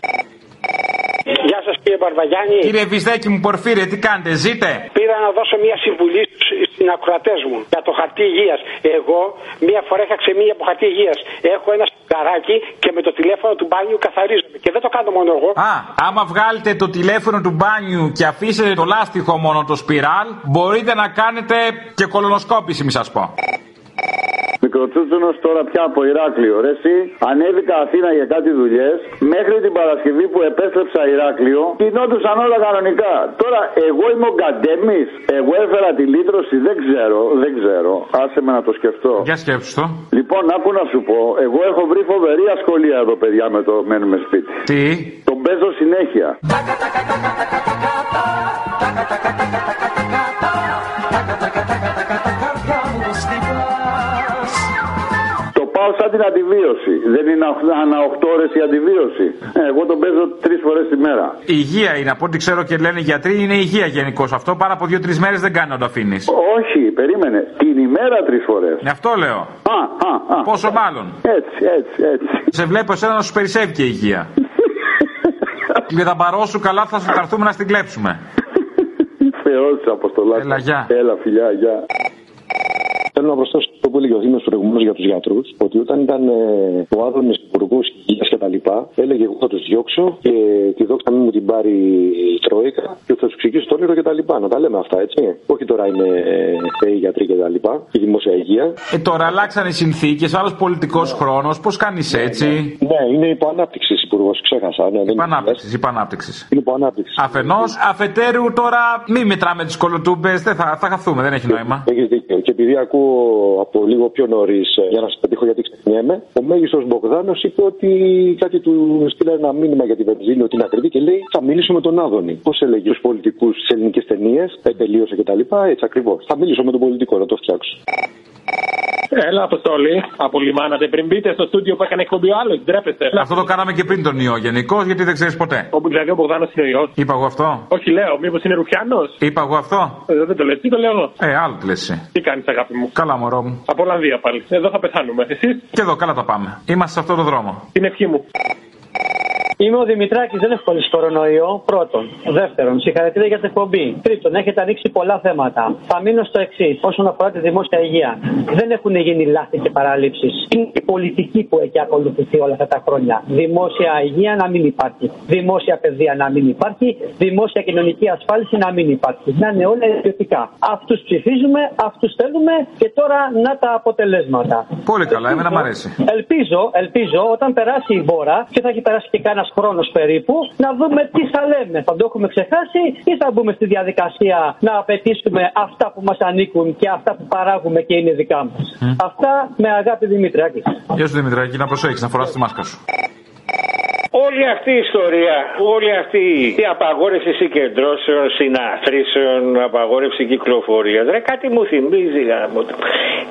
Γεια σας κύριε Μπαρβαγιάννη. Κύριε Βυσδέκη μου, Πορφύρε, τι κάνετε, ζείτε; Πήρα να δώσω μια συμβουλή στην ακροατέ μου για το χαρτί υγείας. Εγώ μία φορά είχα ξεμείνει από χαρτί υγείας. Έχω ένα σιγαράκι και με το τηλέφωνο του μπάνιου καθαρίζομαι. Και δεν το κάνω μόνο εγώ. Α, άμα βγάλετε το τηλέφωνο του μπάνιου και αφήσετε το λάστιχο μόνο το σπιράλ, μπορείτε να κάνετε και κολονοσκόπηση, μη σας πω. Μικροτσούτσουνος τώρα πια από Ηράκλειο. Ρε, εσύ, ανέβηκα Αθήνα για κάτι δουλειές. Μέχρι την Παρασκευή που επέστρεψα Ηράκλειο, κινόντουσαν όλα κανονικά. Τώρα, εγώ είμαι ο Γκαντέμις. Εγώ έφερα τη λύτρωση. Δεν ξέρω, δεν ξέρω. Άσε με να το σκεφτώ. Για σκέψου το. Λοιπόν, άκου να σου πω. Εγώ έχω βρει φοβερή ασχολία εδώ, παιδιά, με το μένουμε σπίτι. Τι; Τον παίζω συνέχεια. Πάω σαν την αντιβίωση. Δεν είναι ανά 8 ώρες η αντιβίωση. Ε, εγώ τον παίζω τρεις φορές τη μέρα. Η υγεία είναι, από ό,τι ξέρω και λένε οι γιατροί, είναι υγεία γενικώς αυτό. Πάρα από δύο-τρεις μέρες δεν κάνει να το αφήνεις. Όχι, περίμενε. Την ημέρα τρεις φορές. Ναι, αυτό λέω. Α, α, α. Πόσο μάλλον. Έτσι, έτσι, έτσι. Σε βλέπω εσένα να σου περισσεύει και η υγεία. Τη λεδαμπαρό σου καλά θα σου θα έρθουμε να στην κλέψουμε. Θεός αποστολάκης. Έλα, γεια. Έλα, φιλιά, γεια. Θέλω να προσθέσω αυτό που που έλεγε ο Δήμος προηγουμένως για τους γιατρούς, ότι όταν ήταν ε, ο Άδωνης υπουργός υγείας κτλ., έλεγε εγώ θα τους διώξω και τη δόξα μην μου την πάρει η Τρόικα και θα τους εξηγήσω το όνειρο κτλ. Να τα λέμε αυτά, έτσι. Όχι τώρα είναι ε, οι γιατροί κτλ. η δημόσια υγεία. Ε, τώρα αλλάξαν οι συνθήκες, άλλος πολιτικός χρόνος. Πώς κάνεις έτσι; Ναι, είναι υπό ανάπτυξη υπουργός, ξέχασα. Ναι, δεν Υπανάπτυξης, υπανάπτυξης. Είναι υπό ανάπτυξη. Αφενός, αφετέρου τώρα μη μετράμε τις κολοτούμπες, δεν θα, θα χαθούμε, δεν έχει νόημα. Έχεις δίκιο. Και επειδή ακούω από λίγο πιο νωρίς, για να σας πετύχω γιατί ξεχνιέμαι, ο μέγιστος Μπογδάνος είπε ότι κάτι του στείλανε ένα μήνυμα για τη βενζίνη ότι είναι ακριβή και λέει θα μιλήσω με τον Άδωνη. Πώς έλεγε στους πολιτικούς τη ελληνικές ταινίες, τελείωσε κτλ. Έτσι ακριβώς. Θα μιλήσω με τον πολιτικό να το φτιάξω. Έλα, Αποστόλη, από λιμάνατε. Πριν μπείτε στο στούντιο που έκανε εκπομπή ο άλλος, ντρέπεστε. Αυτό το κάναμε και πριν τον ιό γενικώς, γιατί δεν ξέρεις ποτέ. Όπου δηλαδή ο Μπογδάνος είναι ο ιός. Είπα εγώ αυτό; Όχι, λέω, μήπως είναι Ρουφιάνος; Είπα εγώ αυτό; Ε, δεν το λες, τι το λέω εγώ; Ε, άλλο τι λες εσύ. Τι κάνεις, αγάπη μου; Καλά, μωρό μου. Από Ολλανδία πάλι. Εδώ θα πεθάνουμε. Εσείς; Και εδώ, καλά τα πάμε. Είμαστε σε αυτό το δρόμο. Την ευχή μου. Είμαι ο Δημητράκης, δεν έχω κολλήσει κορονοϊό. Πρώτον. Δεύτερον, συγχαρητήρια για την εκπομπή. Τρίτον, έχετε ανοίξει πολλά θέματα. Θα μείνω στο εξής, όσον αφορά τη δημόσια υγεία. Δεν έχουν γίνει λάθη και παραλήψεις. Είναι η πολιτική που έχει ακολουθηθεί όλα αυτά τα χρόνια. Δημόσια υγεία να μην υπάρχει. Δημόσια παιδεία να μην υπάρχει. Δημόσια κοινωνική ασφάλιση να μην υπάρχει. Να είναι όλα ιδιωτικά. Αυτούς ψηφίζουμε, αυτούς θέλουμε και τώρα να τα αποτελέσματα. Πολύ καλά, εμένα μου αρέσει. Ελπίζω, ελπίζω όταν περάσει η μπόρα και θα έχει περάσει και κανένα χρόνος περίπου να δούμε τι θα λέμε. Θα το έχουμε ξεχάσει ή θα μπούμε στη διαδικασία να απαιτήσουμε αυτά που μας ανήκουν και αυτά που παράγουμε και είναι δικά μας. Αυτά με αγάπη Δημητράκη. Γεια σου Δημητράκη, να προσέχεις να φοράς τη μάσκα σου. Όλη αυτή η ιστορία, όλη αυτή η απαγόρευση συγκεντρώσεων, συναθρήσεων, απαγόρευση κυκλοφορίας, ρε κάτι μου θυμίζει. γάμο το.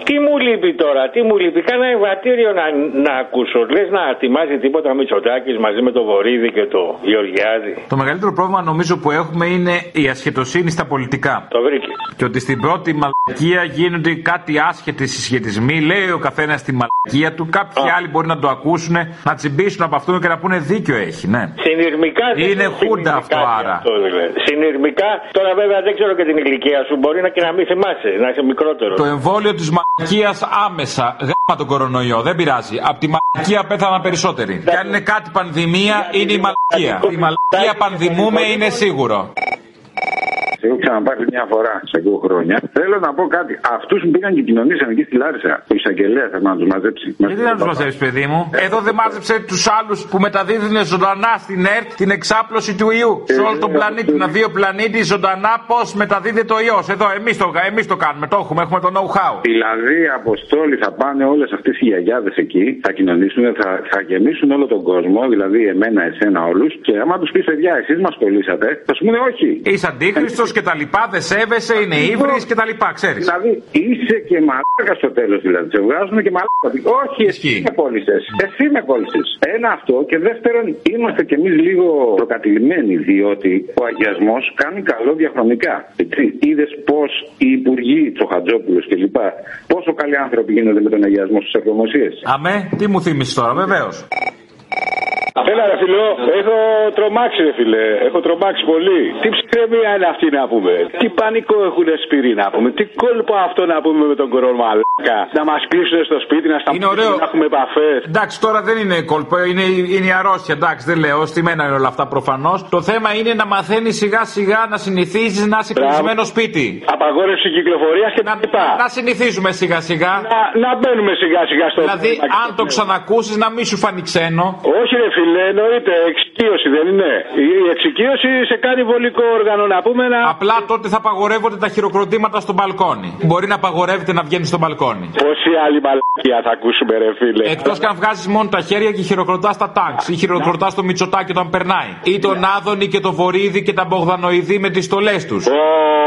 Τι μου λείπει τώρα, τι μου λείπει. Κάνα εμβατήριο να, να ακούσω. Λες να ετοιμάζει τίποτα Μητσοτάκης μαζί με το Βορύδη και το Γεωργιάδη. Το μεγαλύτερο πρόβλημα νομίζω που έχουμε είναι η ασχετοσύνη στα πολιτικά. Το βρήκε. Και ότι στην πρώτη μαλακία γίνονται κάτι άσχετοι συσχετισμοί. Λέει ο καθένας τη μαλακία του. Κάποιοι άλλοι μπορεί να το ακούσουν, να τσιμπήσουν από αυτόν και να πούνε δίκιο έχει, ναι. Συνειρμικά δεν Είναι χούντα αυτό άρα. Αυτό, δηλαδή. Συνειρμικά, τώρα βέβαια δεν ξέρω και την ηλικία σου, μπορεί να και να μην θυμάσαι, να είσαι μικρότερος. Το εμβόλιο της μαλακίας άμεσα. Γάμα τον κορονοϊό, δεν πειράζει. Από τη μαλακία πέθαναν περισσότεροι. Και αν είναι κάτι πανδημία, είναι η μαλακία. Η μαλακία πανδημούμε είναι σίγουρο. Έχω ξαναπάρει μια φορά σε δύο χρόνια. Θέλω να πω κάτι. Αυτούς που πήγαν και κοινωνήσαν εκεί στη Λάρισα, ο εισαγγελέας θα να τους μαζέψει. Γιατί δεν τους μαζεύει, παιδί μου. Εδώ δεν μάζεψε τους άλλους που μεταδίδουν ζωντανά στην ΕΡΤ την εξάπλωση του ιού. Σε όλο τον πλανήτη. Να δει ο πλανήτη ζωντανά πώς μεταδίδεται ο ιός. Εδώ εμείς το, εμείς το κάνουμε. Το έχουμε, έχουμε το know-how. Δηλαδή, αποστόλοι θα πάνε όλες αυτές οι γιαγιάδες εκεί, θα κοινωνήσουν, θα, θα γεμίσουν όλο τον κόσμο, δηλαδή εμένα, εσένα, όλους. Και άμα τους πεις, παιδιά, εσείς μας κολλήσατε, θα σου πούνε όχι. Είσαι αντίχρηστο και τα λοιπά, δεν σέβεσαι, είναι ύβρις και τα λοιπά, ξέρεις. Δηλαδή, είσαι και μαλάκα στο τέλος, δηλαδή. Σε βγάζουν και μαλάκα. Όχι, εσύ με κόλλησες. Εσύ με κόλλησες. Ένα αυτό και δεύτερον, είμαστε κι εμείς λίγο προκατηλημένοι, διότι ο αγιασμός κάνει καλό διαχρονικά. Είδες πώς οι υπουργοί, Τσοχατζόπουλος κλπ. Πόσο καλοί άνθρωποι γίνονται με τον αγιασμό στις ευρωμοσίε. Αμέ, τι μου θύμισες τώρα, βεβαίως. Έλα ρε φιλό, έχω τρομάξει ρε φιλέ, έχω τρομάξει πολύ. Τι ψυχραιμία είναι αυτή να πούμε, τι πανικό έχουν σπίρι να πούμε, τι κόλπο αυτό να πούμε με τον κορομαλάκα. Να μας κλείσουν στο σπίτι, να σταματήσουμε να έχουμε επαφές. Εντάξει, τώρα δεν είναι κόλπο, είναι, είναι η αρρώστια. Εντάξει, δεν λέω, στημένα είναι όλα αυτά προφανώς. Το θέμα είναι να μαθαίνει σιγά σιγά να συνηθίζεις να είσαι κλεισμένο σπίτι. Απαγόρευση κυκλοφορίας και να, να συνηθίζουμε σιγά σιγά. Να, να μπαίνουμε σιγά σιγά στο Δηλαδή, αν το ξανακούσεις, να μην σου φανεί ξένο. Όχι, ρε φίλε, εννοείται. Εξοικείωση δεν είναι. Η εξοικείωση σε κάνει βολικό όργανο να πούμε να. Απλά τότε θα απαγορεύονται τα χειροκροτήματα στο μπαλκόνι. Μπορεί να απαγορεύεται να βγαίνει στο μπαλκόνι. Πόση άλλη μαλακία θα ακούσουμε, ρε φίλε. Εκτός και αν βγάζεις μόνο τα χέρια και χειροκροτάς τα τάγκ ή χειροκροτάς το μυτσοτάκι όταν περνάει. Ή τον Άδωνη και το Βορύδη και τα Μπογδανοειδή με τις στολές τους.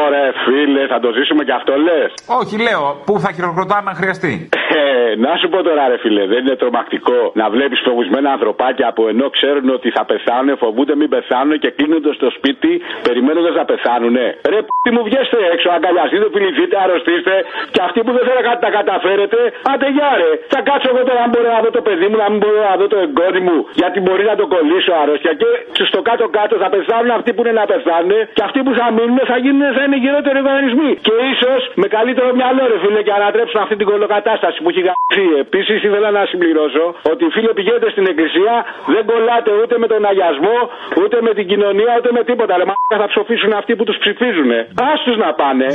Ωραία, φίλε, θα το ζήσουμε και αυτό λες; Όχι, λέω, πού θα χειροκροτάμε αν χρειαστεί. Ε, να σου πω τώρα, ρε φίλε, δεν είναι τρομακτικό να βλέπεις φοβισμένα ανθρωπάκια που ενώ ξέρουν ότι θα πεθάνουν, φοβούνται μην πεθάνουν και κλείνονται στο σπίτι περιμένοντας να πεθάνουν. Ρε, τι μου βγαίνετε έξω, αγκαλιαστείτε, φιληθείτε, αρρωστήστε και αυτοί που δεν θέλουν να τα καταφέρετε, άντε γεια ρε. Θα κάτσω εγώ τώρα αν μπορώ να δω το παιδί μου, να μην μπορώ να δω το εγγόνι μου, γιατί μπορεί να το κολλήσω αρρώστια και στο κάτω-κάτω θα πεθάνουν αυτοί που είναι να πεθάνουν και αυτοί που θα μείνουν θα γίνουν θα είναι είναι χειρότεροι οργανισμοί. Και ίσως με καλύτερο μυαλό, ρε φίλε, και ανατρέψουν αυτή την κολοκατάσταση που έχει γαμπτεί. Επίσης ήθελα να συμπληρώσω ότι φίλε πηγαίνετε στην εκκλησία, δεν κολλάτε ούτε με τον αγιασμό, ούτε με την κοινωνία, ούτε με τίποτα. Ρε μαλάκα θα ψοφήσουν αυτοί που τους ψηφίζουν. Άστους να πάνε.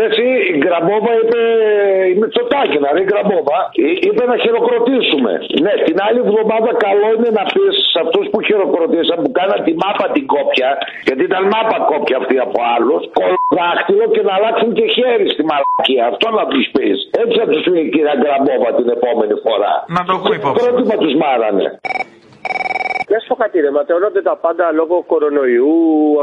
Ρε εσύ, η Γκραμπόβα είπε, η Μητσοτάκηνα, ρε η Γκραμπόβα, εί- είπε να χειροκροτήσουμε. Ναι, την άλλη εβδομάδα καλό είναι να πεις σε αυτούς που χειροκροτήσαν, που κάναν τη μάπα την κόπια, γιατί ήταν μάπα κόπια αυτή από άλλους, κολδάχτυλο και να αλλάξουν και χέρι στη μαλακία. Αυτό να τους πεις. Έτσι θα τους πει η κυρία Γκραμπόβα την επόμενη φορά. Να το έχουμε υπόψη. Πρότυπα τους μάρανε. Να σου πω κάτι, ρε. Ματαιώνονται τα πάντα λόγω κορονοϊού.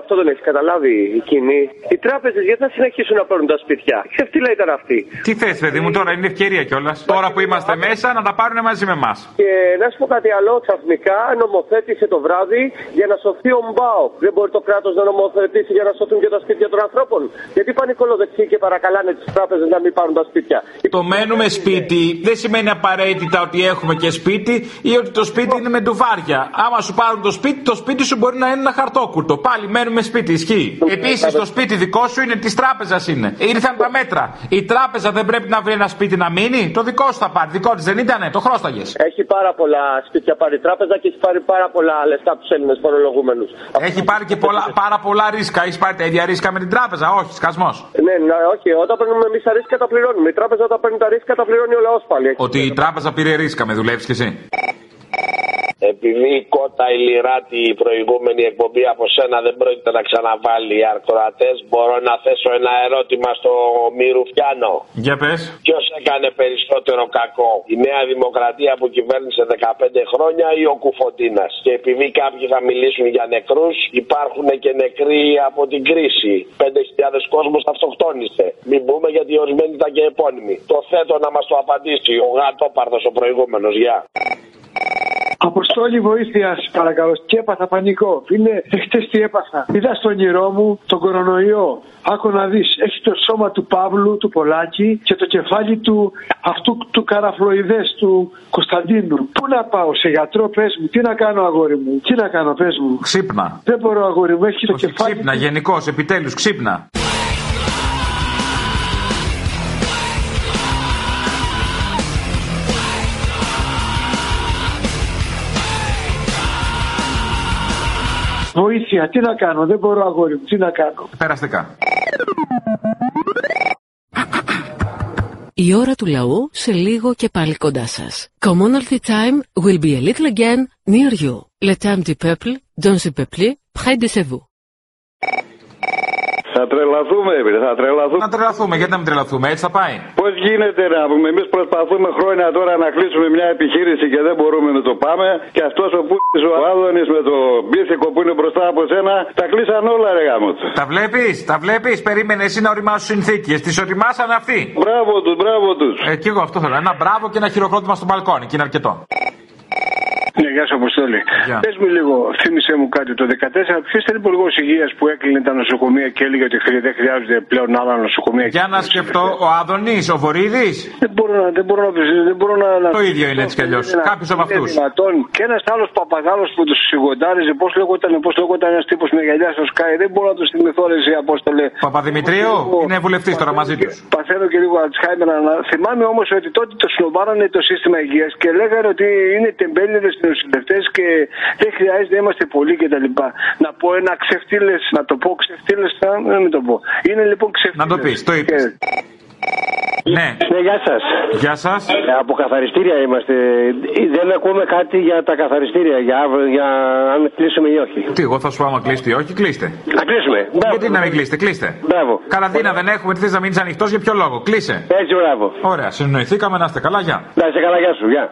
Αυτό δεν έχει καταλάβει η κοινή. Οι τράπεζες γιατί θα συνεχίσουν να παίρνουν τα σπίτια; Ξεφτύλα ήταν αυτή. Τι θες, παιδί μου, τώρα είναι ευκαιρία κιόλας. Τώρα που είμαστε μέσα να τα πάρουν μαζί με εμάς. Και να σου πω κάτι άλλο, ξαφνικά νομοθέτησε το βράδυ για να σωθεί ο Μπάο. Δεν μπορεί το κράτος να νομοθετήσει για να σωθούν και τα σπίτια των ανθρώπων. Γιατί πάνε οι κολοδεξιοί και παρακαλάνε τις τράπεζες να μην πάρουν τα σπίτια. Το μένουμε σπίτι δεν σημαίνει απαραίτητα ότι έχουμε και σπίτι ή ότι το σπίτι είναι με ντουβάρια. Άμα σου πάρουν το σπίτι, το σπίτι σου μπορεί να είναι ένα χαρτόκουρτο. Πάλι μένουμε σπίτι, ισχύει. Επίσης το σπίτι δικό σου είναι της τράπεζας είναι. Ήρθαν τα μέτρα. Η τράπεζα δεν πρέπει να βρει ένα σπίτι να μείνει; Το δικό σου θα πάρει. Δικό της δεν ήτανε, το χρώσταγες. Έχει πάρα πολλά σπίτια πάρει η τράπεζα και έχει πάρει πάρα πολλά λεφτά από τους Έλληνες φορολογούμενους. Έχει πάρει και πολλά, πάρα πολλά ρίσκα. Έχεις πάρει τα ίδια ρίσκα με την τράπεζα; Όχι, σκασμός. Ναι, ναι, όχι. Όταν παίρνουμε εμείς τα ρίσκα τα πληρώνουμε. Η τράπεζα όταν παίρνει τα ρίσκα τα πληρώνει ο λαό πάλι. Ότι η τράπεζα πήρε ρίσκα, με δουλεύει κι εσύ. Επειδή η κότα ηλιράτη η προηγούμενη εκπομπή από σένα δεν πρόκειται να ξαναβάλει οι ακροατέ, μπορώ να θέσω ένα ερώτημα στο Μυρουφιάνο. Για πες. Ποιος έκανε περισσότερο κακό, η Νέα Δημοκρατία που κυβέρνησε 15 χρόνια ή ο Κουφοντίνας; Και επειδή κάποιοι θα μιλήσουν για νεκρούς, υπάρχουν και νεκροί από την κρίση. 5.000 κόσμος αυτοκτόνησε. Μην πούμε γιατί ορισμένοι ήταν και επώνυμοι. Το θέτω να μας το απαντήσει ο Γατόπαρδος ο προηγούμενος. Γεια. Αποστόλη βοήθειας, παρακαλώ. Και έπαθα πανικό. Φίλε, εχθές τι έπαθα. Είδα στο όνειρό μου τον κορονοϊό. Άκου να δεις, έχει το σώμα του Παύλου, του Πολάκη και το κεφάλι του αυτού του καραφλοειδές του Κωνσταντίνου. Πού να πάω, σε γιατρό, πες μου, τι να κάνω, αγόρι μου, τι να κάνω, πες μου. Ξύπνα. Δεν μπορώ, αγόρι μου, έχει το κεφάλι. Ξύπνα, γενικώς, επιτέλους, ξύπνα. Βοήθεια, τι να κάνω, δεν μπορώ, αγόρι μου, τι να κάνω. Περαστικά. Η ώρα του λαού σε λίγο και πάλι κοντά σας. Commonalty time will be a little again near you. Le temps du peuple, dans le peuple, près de vous. Θα τρελαθούμε, ρε, θα τρελαθούμε. Να τρελαθούμε, γιατί να μην τρελαθούμε, έτσι θα πάει. Πώς γίνεται να πούμε, εμείς προσπαθούμε χρόνια τώρα να κλείσουμε μια επιχείρηση και δεν μπορούμε να το πάμε. Και αυτός ο Πούτη, ο Άδωνης με το μπίθηκο που είναι μπροστά από σένα, τα κλείσαν όλα, ρε γάμος. του. Τα βλέπεις, τα βλέπεις, περίμενε εσύ να οριμάσουν συνθήκες. Τις οριμάσαν αυτοί. Μπράβο τους, μπράβο τους. Ε, και εγώ αυτό θέλω. Ένα μπράβο και ένα χειροκρότημα στο μπαλκόνι και είναι αρκετό. Ναι, γεια σα, Αποστόλη. Γεια. Πες μου λίγο, θύμισε μου κάτι. Το 14, ποιος ήταν υπουργός υγείας που έκλεινε τα νοσοκομεία και έλεγε ότι χρει- δεν χρειάζονται πλέον άλλα νοσοκομεία. Για να σκεφτώ, ο Άδωνη, ο Βορύδης; Δεν μπορώ να. Δεν μπορώ να, δεν μπορώ να, να Το ίδιο είναι έτσι κι αλλιώς. Κάποιος από αυτούς. Είναι δυνατόν. Και ένας άλλος παπαγάλος που τους σιγοντάριζε, πώς λέγονταν, πώς λέγονταν ένας τύπος με γυαλιά στο Sky, δεν μπορώ να τους θυμηθώ, ρε, εσύ, Απόστολε. Παπαδημητρίου; Είναι βουλευτής τώρα μαζί τους. Παθαίνω και λίγο Αλτσχάιμερ. αλλά Θυμάμαι όμως ότι τότε το σνοβάρανε το σύστημα υγείας και λέγανε ότι είναι τεμπέληδες οι νοσηλευτέ και δεν χρειάζεται να είμαστε πολλοί κτλ. Να πω ένα ξεφτύλες, να το πω ξεφτύλες, να μην το πω. Είναι λοιπόν ξεφτύλες. Να το πεις, το είπες. Ναι. Ναι, γεια σας. Γεια σας. Από καθαριστήρια είμαστε. Δεν ακούμε κάτι για τα καθαριστήρια, για, αύριο- για αν κλείσουμε ή όχι. Τι, εγώ θα σου πω άμα κλείσετε ή όχι, κλείστε. Να κλείσουμε. Γιατί να μην κλείσετε, κλείστε. Μπράβο. Καραντίνα δεν έχουμε, τι θες να μείνει ανοιχτός, για ποιο λόγο, κλείσε. Έτσι, μπράβο. Ωραία, συνοηθήκαμε να είστε καλά, γεια. Να είσαι καλά, γεια σου, γεια.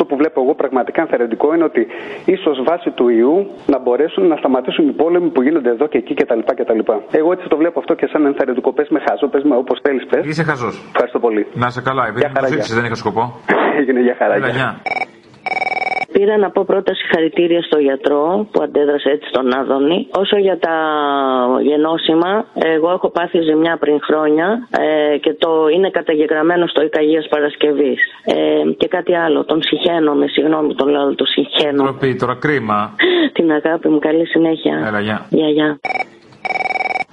βλέπω εγώ εγώ πραγματικά ενθαρρυντικό είναι ότι ίσως βάσει του ιού να μπορέσουν να σταματήσουν οι πόλεμοι που γίνονται εδώ και εκεί κτλ. κτλ. Εγώ έτσι το βλέπω αυτό και σαν ενθαρρυντικό. Πες με χάζο, πες με όπως θέλεις, πες. Είσαι χαζός. Ευχαριστώ πολύ. Να σε καλά, επειδή μου το ζήτησες, δεν είχα σκοπό. Έγινε για χαρά. Έλα, γεια. γεια. Πήρα να πω πρώτα συγχαρητήρια στο γιατρό που αντέδρασε έτσι στον Άδωνη. Όσο για τα γενώσιμα, εγώ έχω πάθει ζημιά πριν χρόνια ε, και το είναι καταγεγραμμένο στο Ικαγίας Παρασκευής. Ε, και κάτι άλλο, τον συχαίνομαι, συγγνώμη τον λέω, τον συχαίνω. Τροπή, τώρα κρίμα. Την αγάπη μου, καλή συνέχεια. Έλα, γεια. Γεια, γεια.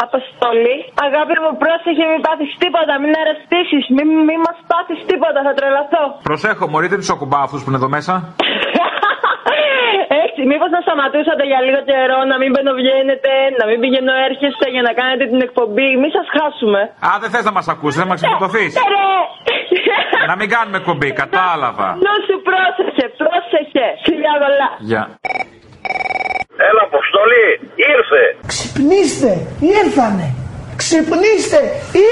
Αποστολή. Αγάπη μου, πρόσεχε, μην πάθεις τίποτα, μην αρρωστήσεις, μην, μην μας πάθεις τίποτα, θα τρελαθώ. Προσέχω, μωρή, δεν τους ακουμπάω αυτούς που είναι εδώ μέσα. Έτσι, μήπως να σταματούσατε για λίγο καιρό, να μην μπαινοβγαίνετε, να μην πηγαίνω έρχεστε για να κάνετε την εκπομπή, μη σας χάσουμε. Α, δεν θες να μας ακούσεις, δεν μας ξεφορτωθεί. Ε, ρε. να μην κάνουμε εκπομπή, κατάλαβα. Νου σου πρόσεχε, πρόσεχε. Φιλιά γολά. Γεια. Έλα, Αποστολή, ήρθε. Ξυπνήστε, ήρθανε. Ξυπνήστε,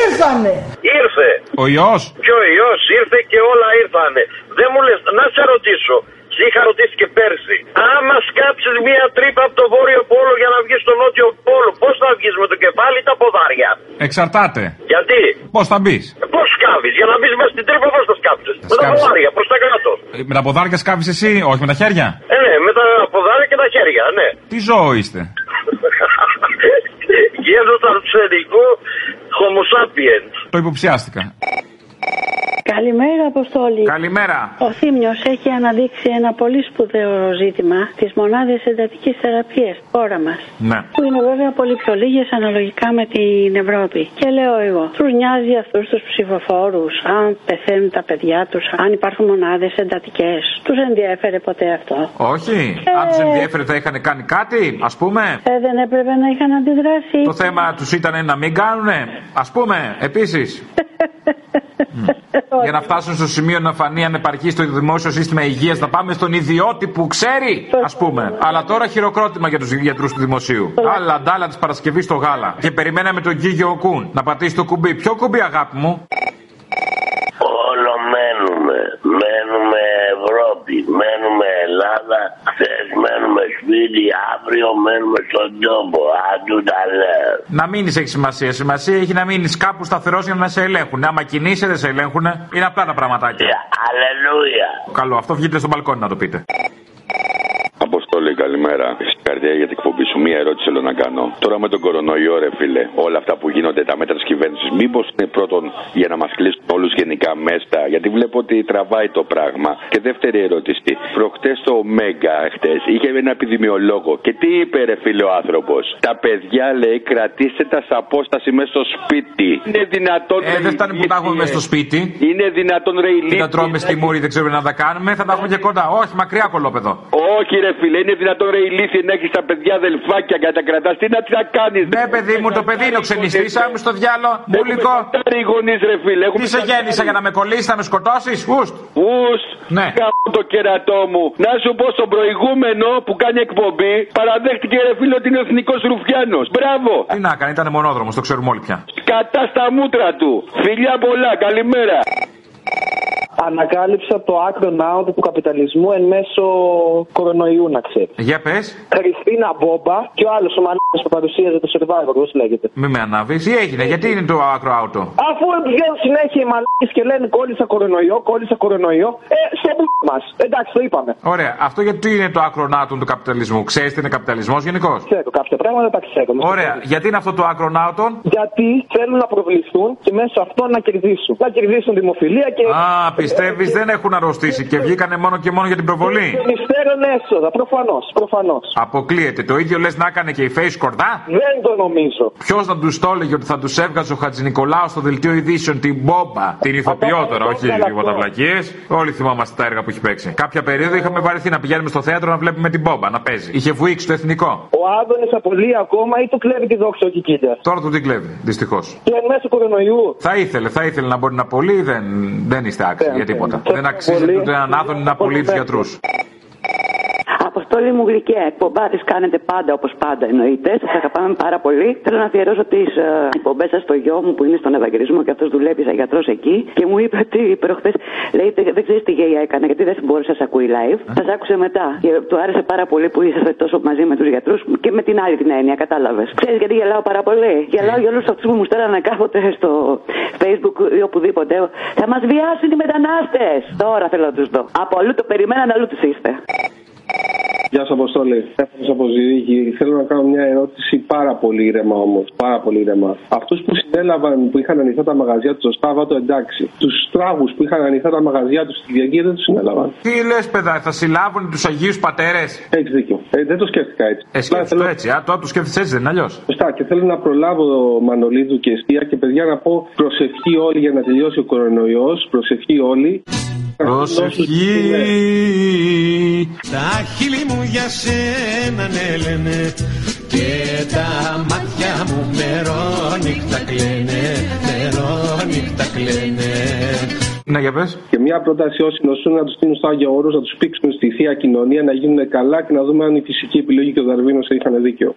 ήρθανε. Ήρθε. Ο ιό. Και ο ιός ήρθε και όλα ήρθανε. Δεν μου λες, να σε ρωτήσω. Σε είχα ρωτήσει και πέρσι. Άμα σκάψεις μία τρύπα από το βόρειο πόλο για να βγεις στο νότιο πόλο, πώς θα βγεις με το κεφάλι ή τα ποδάρια; Εξαρτάται. Γιατί, Πώς θα μπεις; πώς σκάβεις, για να μπεις μέσα στην τρύπα, πώς θα σκάψεις; Με τα Σκάβεις. ποδάρια, προς τα κάτω. Με τα ποδάρια σκάβεις εσύ, όχι με τα χέρια; Ε, ναι, με τα ποδάρια και τα χέρια, ναι. Τι ζώο είστε; Γένος αρσενικού Homo sapiens. Το υποψιάστηκα. Καλημέρα, Αποστόλη. Καλημέρα. Ο Θήμιος έχει αναδείξει ένα πολύ σπουδαίο ζήτημα, τις μονάδες εντατικής θεραπείας, χώρα μας. Ναι. Που είναι βέβαια πολύ πιο λίγες αναλογικά με την Ευρώπη. Και λέω εγώ, τους νοιάζει αυτούς τους ψηφοφόρους, αν πεθαίνουν τα παιδιά τους, αν υπάρχουν μονάδες εντατικές. Τους ενδιέφερε ποτέ αυτό; Όχι. Αν τους ενδιέφερε θα είχαν κάνει κάτι, ας πούμε; Ε, δεν έπρεπε να είχαν αντιδράσει. Το θέμα τους ήταν να μην κάνουνε, ας πούμε, επίσης. Για να φτάσουν στο σημείο να φανεί ανεπαρκής στο δημόσιο σύστημα υγείας, να πάμε στον ιδιώτη που ξέρει, ας πούμε. Αλλά τώρα χειροκρότημα για τους γιατρούς του δημοσίου. Άλλα ντάλα της Παρασκευής στο γάλα. Και περιμέναμε τον Γκίγιο Κουν να πατήσει το κουμπί. Ποιο κουμπί, αγάπη μου; Όλο μένουμε. Μένουμε Ευρώπη. Μένουμε Ελλάδα. Χθε μένουμε σπίτι. Αύριο μένουμε στον τόπο. Αντού τα λέω. Να μείνει έχει σημασία. Σημασία έχει να μείνεις κάπου σταθερός για να σε ελέγχουν. Άμα κινείσαι, δεν σε ελέγχουν. Είναι απλά τα πραγματάκια. Αλληλούια. Καλό, αυτό βγείτε στο μπαλκόνι να το πείτε. Αποστόλη, καλημέρα. Συγχαρητήρια για την εκπομπή σου. Μία ερώτηση θέλω να κάνω. Τώρα με τον κορονοϊό, ρε φίλε, όλα αυτά που γίνονται, τα μέτρα της κυβέρνησης, μήπως είναι πρώτον για να μας κλείσουν όλους γενικά μέσα, γιατί βλέπω ότι τραβάει το πράγμα. Και δεύτερη ερώτηση. Προχτές το Μέγκα, χτες, είχε ένα επιδημιολόγο. Και τι είπε, ρε φίλε, ο άνθρωπος; Τα παιδιά, λέει, κρατήστε τα σε απόσταση μέσα στο σπίτι. Είναι δυνατόν. Ε, δεν φτάνει που τα έχουμε μέσα στο σπίτι. Είναι δυνατόν, ρε Τι ηλίθιε, να τρώμε στη μούρη, δεν ξέρουμε να τα κάνουμε. Θα τα έχουμε και κοντά. Όχι, μακριά κολόπεδο. Όχι, ρε φίλε, είναι δυνατόν ρε ηλίθιε να έχει τα παιδιά αδελφάκια και να τα κρατά. Τι να τι θα κάνει. Ναι, παιδί μου, το παιδί είναι ο ξενιστή. Άμε στο διάλο, μουλικό. οι γονείς, ρε φίλε. Έχουμε Τι σε γέννησα για να με κολλήσει, να με σκοτώσει, ουστ. Ουστ. Ναι. Κάπου το κερατό μου. Να σου πω στον προηγούμενο που κάνει εκπομπή, παραδέχτηκε ρε φίλε ότι είναι εθνικό Ρουφιάνο. Μπράβο. Τι να κάνει, ήταν μονόδρομο, το ξέρουμε όλοι πια. Κατά στα μούτρα του. Φιλιά πολλά, καλημέρα. Ανακάλυψα το άκρο ναό του καπιταλισμού εν μέσω κορονοϊού, να ξέρεις. Για πες, Χριστίνα Μπόμπα και ο άλλος ο μαλάκας που παρουσίαζε το survivor, πώς λέγεται. μη με ανάβεις. Τι έγινε, γιατί είναι το άκρο άουτο. Αφού βγαίνουν συνέχεια οι μαλάκες και λένε κόλλησα κορονοϊό, κόλλησα κορονοϊό, ε, στο που μας. Εντάξει, το είπαμε. Ωραία, αυτό γιατί είναι το άκρο ναότον του καπιταλισμού; Ξέρεις τι είναι καπιταλισμός γενικώς; Ξέρω κάποια πράγματα, τα ξέρω. Ωραία, γιατί είναι αυτό το άκρο ναότον. Γιατί θέλουν να προβληθούν και μέσω αυτό να κερδίσουν. Να κερδίσουν δημοφιλία και. Α, πιστεύεις δεν έχουν αρρωστήσει και βγήκανε μόνο και μόνο για την προβολή; Και μυστέρων έσοδα, προφανώς. Προφανώς. Αποκλείεται. Το ίδιο λες να έκανε και η Face Κορδά; Δεν το νομίζω. Ποιος να τους το έλεγε ότι θα τους έβγαζε ο Χατζη Νικολάου στο δελτίο ειδήσεων την μπόμπα. Την ηθοποιό τώρα, όχι τίποτα βλακίε. Όλοι θυμόμαστε τα έργα που έχει παίξει. Κάποια περίοδο είχαμε βαρεθεί να πηγαίνουμε στο θέατρο να βλέπουμε την μπόμπα να παίζει. Είχε βουήξει το εθνικό. Ο Άδωνης απολύει ακόμα ή του κλέβει τη δόξα ο Κικίλιας; Τώρα του την κλέβει, δυστυχώς. Και εν μέσω κορονοϊού. Θα ήθελε, θα ήθελε να μπορεί να απολύει, δεν, δεν είστε άξιοι για τίποτα. Δεν αξίζει πολύ. ούτε έναν άδωνη να απολύει τους γιατρούς. Αποστόλη μου γλυκέ, εκπομπάτε κάνετε πάντα όπως πάντα εννοείται. Σας αγαπάμε πάρα πολύ. Θέλω να αφιερώσω τις uh, εκπομπές σας στο γιο μου που είναι στον Ευαγγελισμό και αυτός δουλεύει σαν γιατρός εκεί. Και μου είπε ότι προχθές λέει δεν, δεν ξέρεις τι γέια έκανε γιατί δεν μπορούσε να σα ακούει live. Σας άκουσε μετά. Και του άρεσε πάρα πολύ που είσαστε τόσο μαζί με τους γιατρούς και με την άλλη την έννοια, κατάλαβες. Ξέρεις γιατί γελάω πάρα πολύ; Γελάω για όλους αυτού που μου στέλνανε κάποτε στο facebook ή οπουδήποτε. Θα μας βιάσουν οι μετανάστες. Τώρα θέλω να τους δω. Από αλλού το περιμέναν, αλλού τους είστε. Γεια σας, Αποστόλη. Έφτασα από Ζηρίκη. Θέλω να κάνω μια ερώτηση πάρα πολύ ήρεμα όμως. Πάρα πολύ ήρεμα. Αυτούς που συνέλαβαν που είχαν ανοιχτά τα μαγαζιά τους το Στάβατο, εντάξει. Τους τράγους που είχαν ανοιχτά τα μαγαζιά τους στη Κυριακή δεν τους συνέλαβαν. Τι λες, παιδά, θα συλλάβουν τους Αγίους Πατέρες; Έχεις δίκιο. Ε, δεν το σκέφτηκα έτσι. Ε, σκέφτεσαι το έτσι. Α, τώρα το σκέφτεσαι έτσι, δεν είναι αλλιώς. Σωστά. Και θέλω να προλάβω Μανολίδου και Εστία και παιδιά να πω προσευχή όλοι για να τελειώσει ο κορονοϊός. Προσευχή όλοι. Προσευχή. Τα χείλη μου για σένα ναι λένε και τα μάτια μου μερόνυχτα κλαίνε, μερόνυχτα κλαίνε. Ναι, για πες. Και μια πρόταση όσοι νοσούν να τους στείλουν στο Άγιο Όρος, να τους πήξουν στη θεία κοινωνία, να γίνουν καλά και να δούμε αν η φυσική επιλογή και ο Δαρβίνος είχαν δίκιο.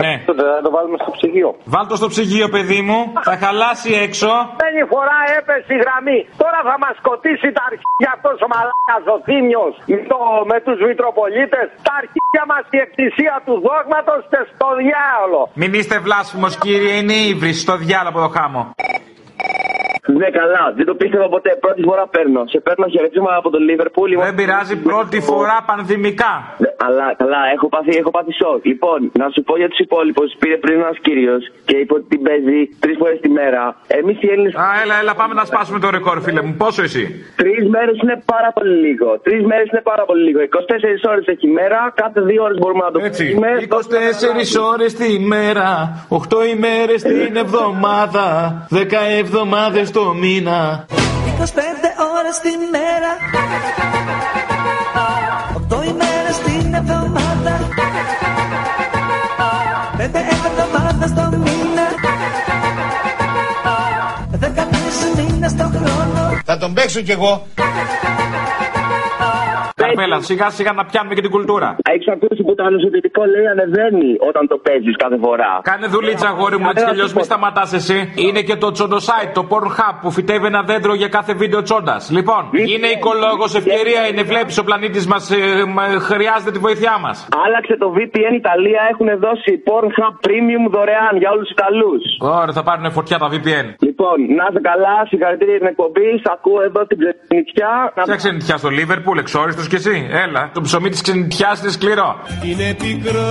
Ναι. Θα το βάλουμε στο ψυγείο. Βάλ το στο ψυγείο, παιδί μου. Θα χαλάσει έξω. Πέντε φορά έπεσε η γραμμή. Τώρα θα μας σκοτήσει τα αρχίδια αυτός ο μαλάκας ο Θήμιος με, το, με τους Μητροπολίτες. Τα αρχίδια μας η εκκλησία του δόγματος και στο διάολο. Μην είστε βλάσφημο, κύριε, είναι ύβρις στο διάλογο από το χάμο. Ναι, καλά. Δεν το πίστευα ποτέ. Πρώτη φορά παίρνω. Σε παίρνω χαιρετίσμα από το Λίβερπουλ. Δεν πειράζει πρώτη φορά πανδημικά. Ναι, αλλά καλά, έχω πάθει, έχω πάθει σοκ. Λοιπόν, να σου πω για τους υπόλοιπους. Πήρε πριν ένας κύριος και είπε ότι την παίζει τρεις φορές τη μέρα. Εμείς οι Έλληνε. Α, έλα, έλα, πάμε να σπάσουμε το ρεκόρ, φίλε μου. Πόσο εσύ; Τρεις μέρες είναι πάρα πολύ λίγο. Τρεις μέρες είναι πάρα πολύ λίγο. 24 ώρες έχει μέρα, κάθε δύο ώρες μπορούμε να το Έτσι. πούμε. 24 ώρες τη μέρα, 8 ημέρες την εβδομάδα, 10 εβδομάδες το μήνα. 25 ώρες τη μέρα. Οκτώ ημέρες την εβδομάδα. Πέντε εβδομάδες το μήνα τον παίξω κι εγώ. Καρπέλα, σιγά σιγά να πιάνουμε και την κουλτούρα. Έχεις ακούσει που το ανοσοτητικό λέει ανεβαίνει όταν το παίζεις κάθε φορά. Κάνε δουλίτσα, αγόρι μου, έτσι κι αλλιώς μη σταματάς εσύ. Είναι και το τσοντοσάιτ, το Pornhub που φυτεύει ένα δέντρο για κάθε βίντεο τσόντας. Λοιπόν, είναι οικολόγος, ευκαιρία είναι, βλέπεις ο πλανήτης μας χρειάζεται τη βοήθειά μας. Άλλαξε το VPN Ιταλία, έχουν δώσει Pornhub Premium δωρεάν για όλους τους Ιταλούς. Ωραία, θα πάρουν φωτιά τα VPN. Λοιπόν, να είσαι καλά, συγχαρητήρια για την εκπομπή. Σ' ακούω εδώ την ξενιτιά. Ποια ξενιτιά στο Λίβερπουλ, εξόριστος κι εσύ. Έλα, το ψωμί της ξενιτιάς είναι σκληρό. Είναι πικρό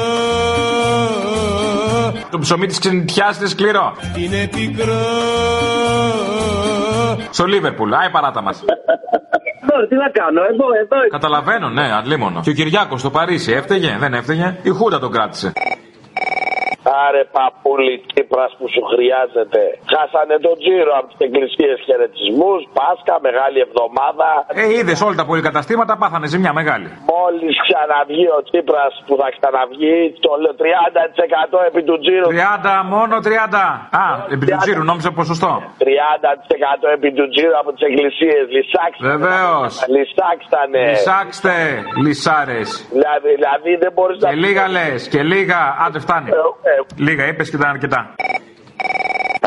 Το ψωμί της ξενιτιάς είναι σκληρό. Είναι πικρό Στο Λίβερπουλ, άι παράτα μας. Τώρα τι να κάνω, εδώ, εδώ. Καταλαβαίνω, ναι, αντλίμωνο. Και ο Κυριάκος στο Παρίσι έφταιγε, δεν έφταιγε; Η Χούντα τον κράτησε. Άρε παππούλη Κύπρα που σου χρειάζεται. Χάσανε τον τζίρο από τις εκκλησίες χαιρετισμούς. Πάσχα, μεγάλη εβδομάδα. Ε, είδες όλα τα πολυκαταστήματα πάθανε ζημιά μεγάλη. Μόλις ξαναβγεί ο Τσίπρας που θα ξαναβγεί, το λέω 30% επί του τζίρου. 30, μόνο 30. Α, επί του τζίρου, νόμιζα ποσοστό. 30% επί του τζίρου από τις εκκλησίες. Λυσάξτε. Βεβαίως. Λυσάξτανε. Λυσάξτε, λυσάρες. Δηλαδή, δηλαδή δεν μπορείς να. Και λίγα λες, και λίγα. Άντε, φτάνει. Λίγα είπες και ήταν αρκετά.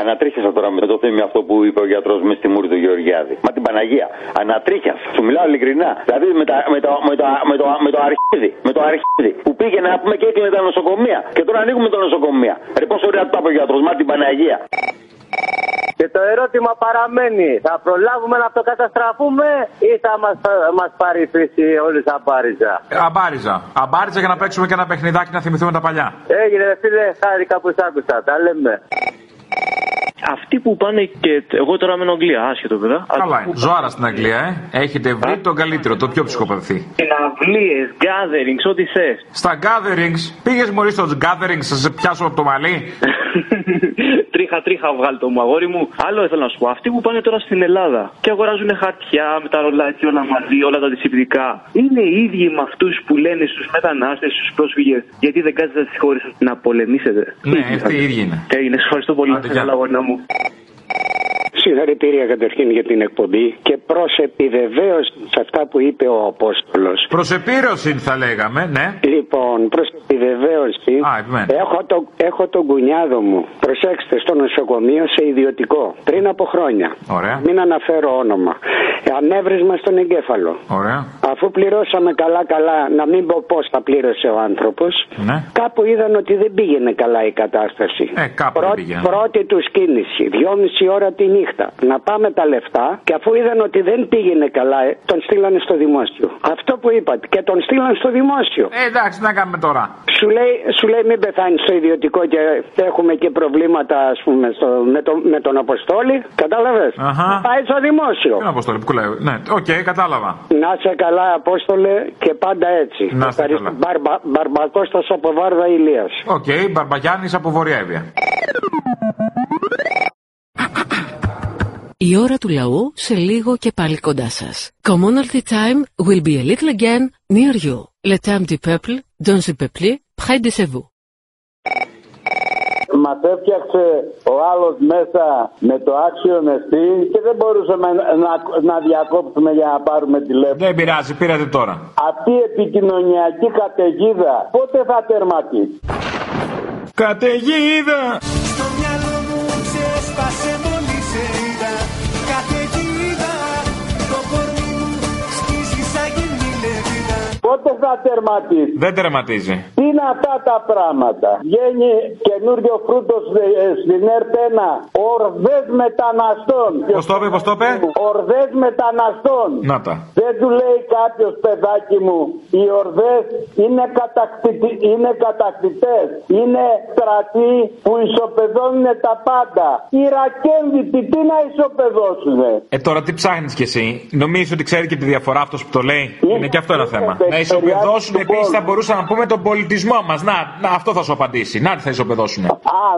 Ανατρίχιασα τώρα με το θέμα αυτό που είπε ο γιατρός μες στη μούρη του Γεωργιάδη. Μα την Παναγία. Ανατρίχιασα. Σου μιλάω ειλικρινά. Δηλαδή με, τα, με, το, με, το, με, το, με το αρχίδι. Με το αρχίδι. Που πήγε να πούμε και έκλεινε τα νοσοκομεία. Και τώρα ανοίγουμε τα νοσοκομεία. Ρε πόσο ωραία το είπε ο γιατρός. Μα την Παναγία. Και το ερώτημα παραμένει, θα προλάβουμε να αυτοκαταστραφούμε ή θα μας, μας πάρει η φύση όλη σαν πάριζα; Αμπάριζα. Αμπάριζα για να παίξουμε και ένα παιχνιδάκι να θυμηθούμε τα παλιά. Έγινε ρε φίλε, χάρηκα που σ' άκουσα, τα λέμε. Αυτοί που πάνε και. Εγώ τώρα μένω Αγγλία, άσχετο βέβαια. Καλά, είναι. Ζωάρα στην Αγγλία, ε. Έχετε βρει τον καλύτερο, το πιο ψυχοπαθή. Συναυλίε, gatherings, ό,τι θες. Στα gatherings, πήγες μόλις στο gatherings, θα σε πιάσω από το μαλλί. τρίχα, τρίχα, βγάλει το μου αγόρι μου. Άλλο ήθελα να σου πω. Αυτοί που πάνε τώρα στην Ελλάδα και αγοράζουν χαρτιά με τα ρολάκια όλα μαζί, όλα τα αντισηπτικά. Είναι οι ίδιοι με αυτούς που λένε στους μετανάστες, στους πρόσφυγες, γιατί δεν κάθεστε στι χώρε σα να πολεμήσετε. Ναι, αυτοί οι ίδιοι είναι. Έγινε, ευχαριστώ πολύ. Καλά, αγόρι μου. Συγχαρητήρια καταρχήν για την εκπομπή και προς επιβεβαίωση σε αυτά που είπε ο Απόστολος. Προσεπίρωση θα λέγαμε, ναι. Λοιπόν, προς επιβεβαίωση, έχω, το, έχω τον κουνιάδο μου. Προσέξτε, στο νοσοκομείο σε ιδιωτικό. Πριν από χρόνια. Ωραία. Μην αναφέρω όνομα. Ανέβρισμα στον εγκέφαλο. Ωραία. Αφού πληρώσαμε καλά-καλά, να μην πω πώς θα πλήρωσε ο άνθρωπος, Ναι. κάπου είδαν ότι δεν πήγαινε καλά η κατάσταση. Ε, κάπου δεν πήγαινε. Πρώτη του κίνηση, δυόμιση ώρα τη νύχτα. Να πάμε τα λεφτά και αφού είδαν ότι δεν πήγαινε καλά, ε, τον στείλανε στο δημόσιο. Αυτό που είπατε. Και τον στείλαν στο δημόσιο. Ε, εντάξει, τι να κάνουμε τώρα. Σου λέει, σου λέει μην πεθάνεις στο ιδιωτικό και έχουμε και προβλήματα ας πούμε στο, με, το, με τον Αποστόλη. Κατάλαβες; Αχα. Πάει στο δημόσιο. Τι αποστολή που κουλάει. Ναι, οκ, κατάλαβα. Να 'σαι καλά, Απόστολε, και πάντα έτσι. Να είστε Ευχαριστώ. καλά. Μπαρμπα, Μπαρμπακώστας από Βάρδα Ηλείας. Οκ, Μπαρμπαγιάννης από Βόρεια Εύβοια. Η ώρα του λαού σε λίγο και πάλι κοντά σας. Commonalty time will be a little again near you. Le temps du peuple, dans le peuple, près de chez vous. Μας έφτιαξε ο άλλος μέσα με το άξιο νεστή και δεν μπορούσαμε να, να, να διακόψουμε για να πάρουμε τηλέφωνο. Δεν πειράζει, πήρατε τώρα. Αυτή η επικοινωνιακή καταιγίδα πότε θα τερματίσει; Καταιγίδα! Στο μυαλό μου ξέσπασε Πότε θα τερματίσει; Δεν τερματίζει. Τι είναι αυτά τα πράγματα; Βγαίνει καινούριο φρούτο στην ΕΡΤ1. Ορδές μεταναστών. Πώ το είπε, πώ το είπε; Ορδές μεταναστών. Να τα. Δεν του λέει κάποιος παιδάκι μου, οι ορδές είναι, κατακτητι... είναι κατακτητές, είναι στρατοί που ισοπεδώνουν τα πάντα. Οι ρακένδυτοι τι να ισοπεδώσουν. Ε, τώρα τι ψάχνεις κι εσύ; Νομίζω ότι ξέρει και τη διαφορά αυτός που το λέει; Είναι και αυτό ένα θέμα. Να ισοπεδώσουν επίσης θα μπορούσαμε να πούμε τον πολιτισμό μας. Να, να, αυτό θα σου απαντήσει. Να τι θα ισοπεδώσουν. Α,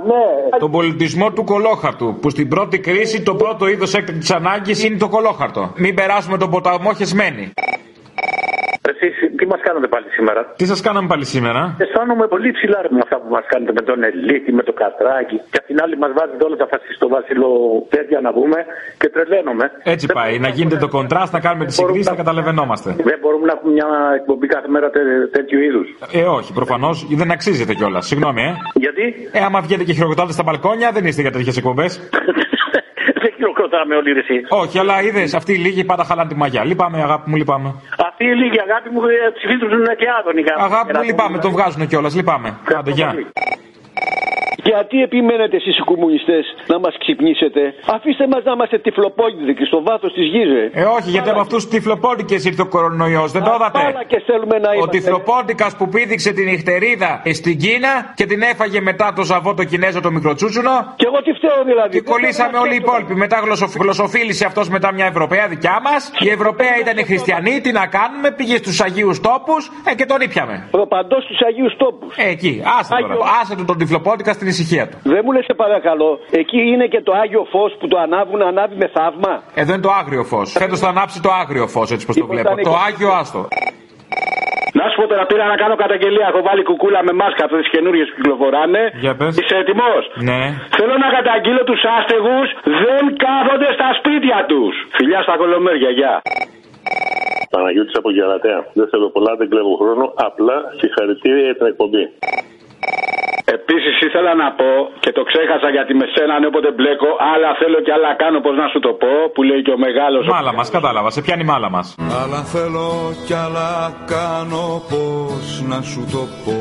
ναι. Τον πολιτισμό του κολόχαρτου. Που στην πρώτη κρίση το πρώτο είδος έκτακτης ανάγκης είναι το κολόχαρτο. Μην περάσουμε τον ποταμό χεσμένη. Εσείς τι μας κάνετε πάλι σήμερα; Τι σας κάναμε πάλι σήμερα; Αισθάνομαι πολύ ψηλά ρε, με αυτά που μας κάνετε με τον Ελίτη, με το Κατράκι. Και απ' την άλλη μας βάζετε όλα τα φασιστό βασιλό τέτοια να πούμε και τρελαίνομαι. Έτσι πάει. Να γίνεται το κοντράστ, να κάνουμε τις συγκρίσεις, να καταλαβαίνόμαστε. Δεν μπορούμε να έχουμε μια εκπομπή κάθε μέρα τε- τέτοιου είδους. Ε, όχι, προφανώς δεν αξίζεται κιόλας. Συγγνώμη, ε. Γιατί; Ε, άμα βγαίνετε και χειροκροτάτε στα μπαλκόνια, δεν είστε για τέτοιες εκπομπές. δεν χειροκροτάμε όλοι ρε, εσύ. όχι, αλλά είδες, αυτοί οι λίγοι πάντα χαλάνε τη μαγιά. Λυπάμαι, αγάπη μου, λυπάμαι. Αυτοί οι λίγοι αγάπη μου ε, ψηφίζουν και άδωνοι. Αγάπη μου, λυπάμαι, τον βγάζουν κιόλας, λυπάμαι. Άντε, γεια. Γιατί επιμένετε εσείς οι κομμουνιστές να μας ξυπνήσετε; Αφήστε μας να είμαστε τυφλοπόγητοι στο βάθος της γης, ρε. Ε, όχι, γιατί από αυτούς του τυφλοπόντικε ήρθε ο κορονοϊός. Δεν το είδατε; και θέλουμε να Ο είμαστε. τυφλοπόντικα που πήδηξε την νυχτερίδα στην Κίνα και την έφαγε μετά το ζαβό το Κινέζο το μικροτσούτσουνο; Και εγώ τι φταίω δηλαδή. Και κολλήσαμε όλοι οι υπόλοιποι. Μετά γλωσσοφ- γλωσσοφίλησε αυτός μετά μια Ευρωπαία δικιά μας. Η Ευρωπαία ήταν χριστιανή, τι να κάνουμε, πήγε στους Αγίους Τόπους ε, και τον ήπιαμε. Προπαντός στους Αγίους Τόπους. Ε, εκεί, άσε τώρα. Άσε του τον τυφλοπόντικα στην ησυχία του. Δεν μου λες, σε παρακαλώ, εκεί είναι και το Άγιο Φως που το ανάβουν, ανάβει με θαύμα; Εδώ είναι το άγριο φως. Φέτος θα ανάψει το άγριο φως, έτσι πως το βλέπω. ήταν Το και- άγιο άστο. Να σου πω τώρα, πήρα να κάνω καταγγελία. Έχω βάλει κουκούλα με μάσκα αυτές τις καινούριες που κυκλοφοράνε. Για πες. Είσαι έτοιμος; Ναι. Θέλω να καταγγείλω τους άστεγους δεν κάθονται στα σπίτια τους. Φιλιά στα κολομέρια, γεια. Παναγιώτης από Γερατέα. Δεν θέλω πολλά, δεν κλέβω χρόνο. Απλά συγχαρητήρια για την εκπομπή. Επίσης ήθελα να πω και το ξέχασα γιατί με σένα ναι, όποτε μπλέκω. Άλλα θέλω και άλλα κάνω, πώς να σου το πω. Που λέει και ο μεγάλος. Μάλα μας, κατάλαβα. Σε πιάνει μάλα μας. Άλλα θέλω κι άλλα κάνω πως να σου το πω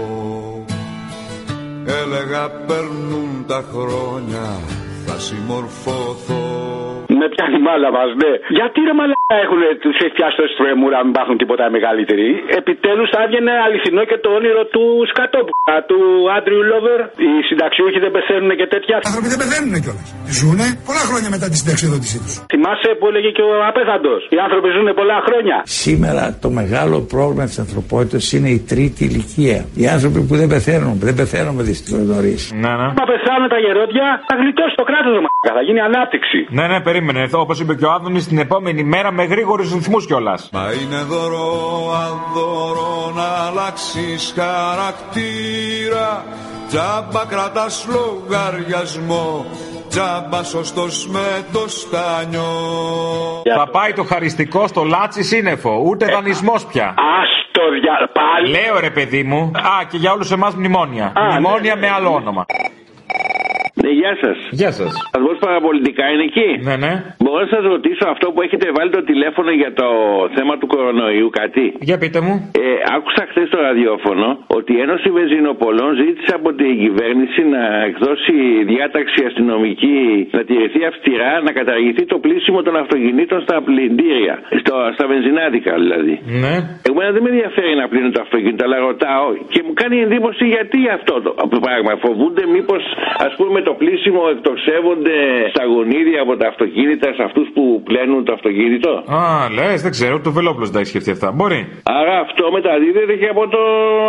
Έλεγα περνούν τα χρόνια θα συμμορφωθώ Με πιάνει μάλα μας, ναι. Γιατί ρε μαλάκα έχουν τους έχει πιάσει τόση τρεμούρα, μην υπάρχουν τίποτα μεγαλύτεροι; Επιτέλους θα έβγαινε αληθινό και το όνειρο του σκατόπουλα, του Άντριου Λόβερ. Οι συνταξιούχοι δεν πεθαίνουν και τέτοια. Οι άνθρωποι δεν πεθαίνουν κιόλας. Ζούνε πολλά χρόνια μετά τη συνταξιοδότησή τους. Θυμάσαι που έλεγε και ο απέθαντος. Οι άνθρωποι ζουν πολλά χρόνια. Σήμερα το μεγάλο πρόβλημα της ανθρωπότητας είναι η τρίτη ηλικία. Οι άνθρωποι που δεν πεθαίνουν, δεν πεθαίνουμε δυστυχώς νωρίς. Ναι, ναι. Μα πεθάνουν τα γερόντια, θα γλιτώσει το κράτο, θα γίνει ανάπτυξη. Ναι, ναι, περίμενε. Όπως είπε και ο Άδωνης, την επόμενη μέρα με γρήγορους ρυθμούς κιόλας. Μα είναι δώρο αδώρο να αλλάξεις χαρακτήρα Τζάμπα κρατάς λογαριασμό Τζάμπα σωστός με το στάνιο Θα πάει το χαριστικό στο λάτσι σύννεφο. Ούτε δανεισμός πια. Άστο δια... πάλι. Λέω ρε παιδί μου. Α, και για όλους εμάς μνημόνια. μνημόνια με άλλο όνομα. Ναι, γεια σας. Γεια σας. Αθμό παραπολιτικά είναι εκεί; Ναι, ναι. Μπορώ να σας ρωτήσω αυτό που έχετε βάλει το τηλέφωνο για το θέμα του κορονοϊού, κάτι; Για πείτε μου. Ε, άκουσα χθες στο ραδιόφωνο ότι η Ένωση Βενζινοπολών ζήτησε από την κυβέρνηση να εκδώσει διάταξη αστυνομική να τηρηθεί αυστηρά να καταργηθεί το πλήσιμο των αυτοκινήτων στα πλυντήρια. Στο, στα βενζινάδικα δηλαδή. Ναι. Εμένα δεν με ενδιαφέρει να πλύνω το αυτοκίνητο, αλλά ρωτάω και μου κάνει εντύπωση γιατί αυτό το πράγμα. Φοβούνται μήπως, ας πούμε, το πλήσιμο εκτοξεύονται στα γονίδια από τα αυτοκίνητα σε αυτούς που πλένουν το αυτοκίνητο; Α, λες, δεν ξέρω. Το Βελόπουλος δεν τα έχει σκεφτεί αυτά. Μπορεί. Άρα αυτό μεταδίδεται και από, το,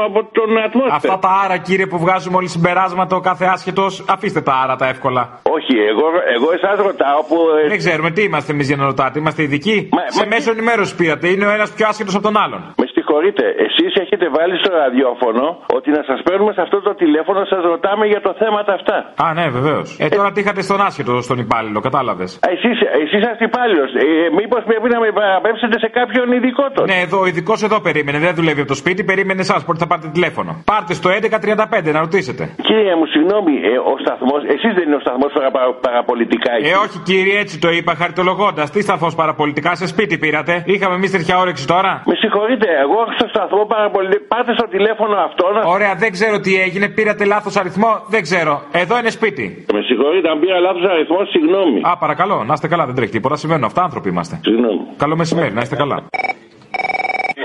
από τον ατμόσφαιρο. Αυτά τα άρα, κύριε, που βγάζουμε όλοι συμπεράσματα, ο κάθε άσχετος, αφήστε τα άρα τα εύκολα. Όχι, εγώ, εγώ εσάς ρωτάω που. ε, Δεν ξέρουμε τι είμαστε εμείς για να ρωτάτε. Είμαστε ειδικοί. Σε μέσο ενημέρωσης πήρατε. Είναι ο ένας πιο άσχετος από τον άλλον. Με συγχωρείτε, εσείς έχετε βάλει στο ραδιόφωνο ότι να σας παίρνουμε σε αυτό το τηλέφωνο, σας ρωτάμε για το θέματα αυτά. Α, ναι, βεβαίως. Ε, τώρα τι είχατε στον άσχετο, στον υπάλληλο, κατάλαβες; Εσείς εσείς είσαστε υπάλληλος. Ε, Μήπως πρέπει να με παραπέμψετε σε κάποιον ειδικό τότε. Ναι, εδώ ο ειδικός εδώ περίμενε. Δεν δουλεύει από το σπίτι, περίμενε εσάς. Πότε θα πάρετε τηλέφωνο. Πάρτε στο 1135 να ρωτήσετε. Κύριε μου, συγγνώμη, ε, ο σταθμός, εσείς δεν είναι ο σταθμός παρα, παραπολιτικά εκεί; Ε, όχι κύριε, έτσι το είπα χαριτολογώντας. Τι σταθμός παραπολιτικά, σε σπίτι πήρατε; Είχαμε εμείς τέτοια όρεξη τώρα; Με συγχωρείτε, εγώ στο σταθμό παραπολιτικά. Πάτε στο τηλέφωνο αυτό να. Ωραία, δεν ξέρω τι έγινε. Πήρατε λάθος αριθμό, δεν ξέρω. Εδώ είναι σπίτι. Με συγχωρείτε, αν πήρα λάθος αριθμό, συγγνώμη. Α, παρακαλώ, να είστε καλά, δεν τρέχει τίποτα. Συμβαίνουν αυτά, άνθρωποι είμαστε. Συγγνώμη. Καλό μεσημέρι, να είστε καλά.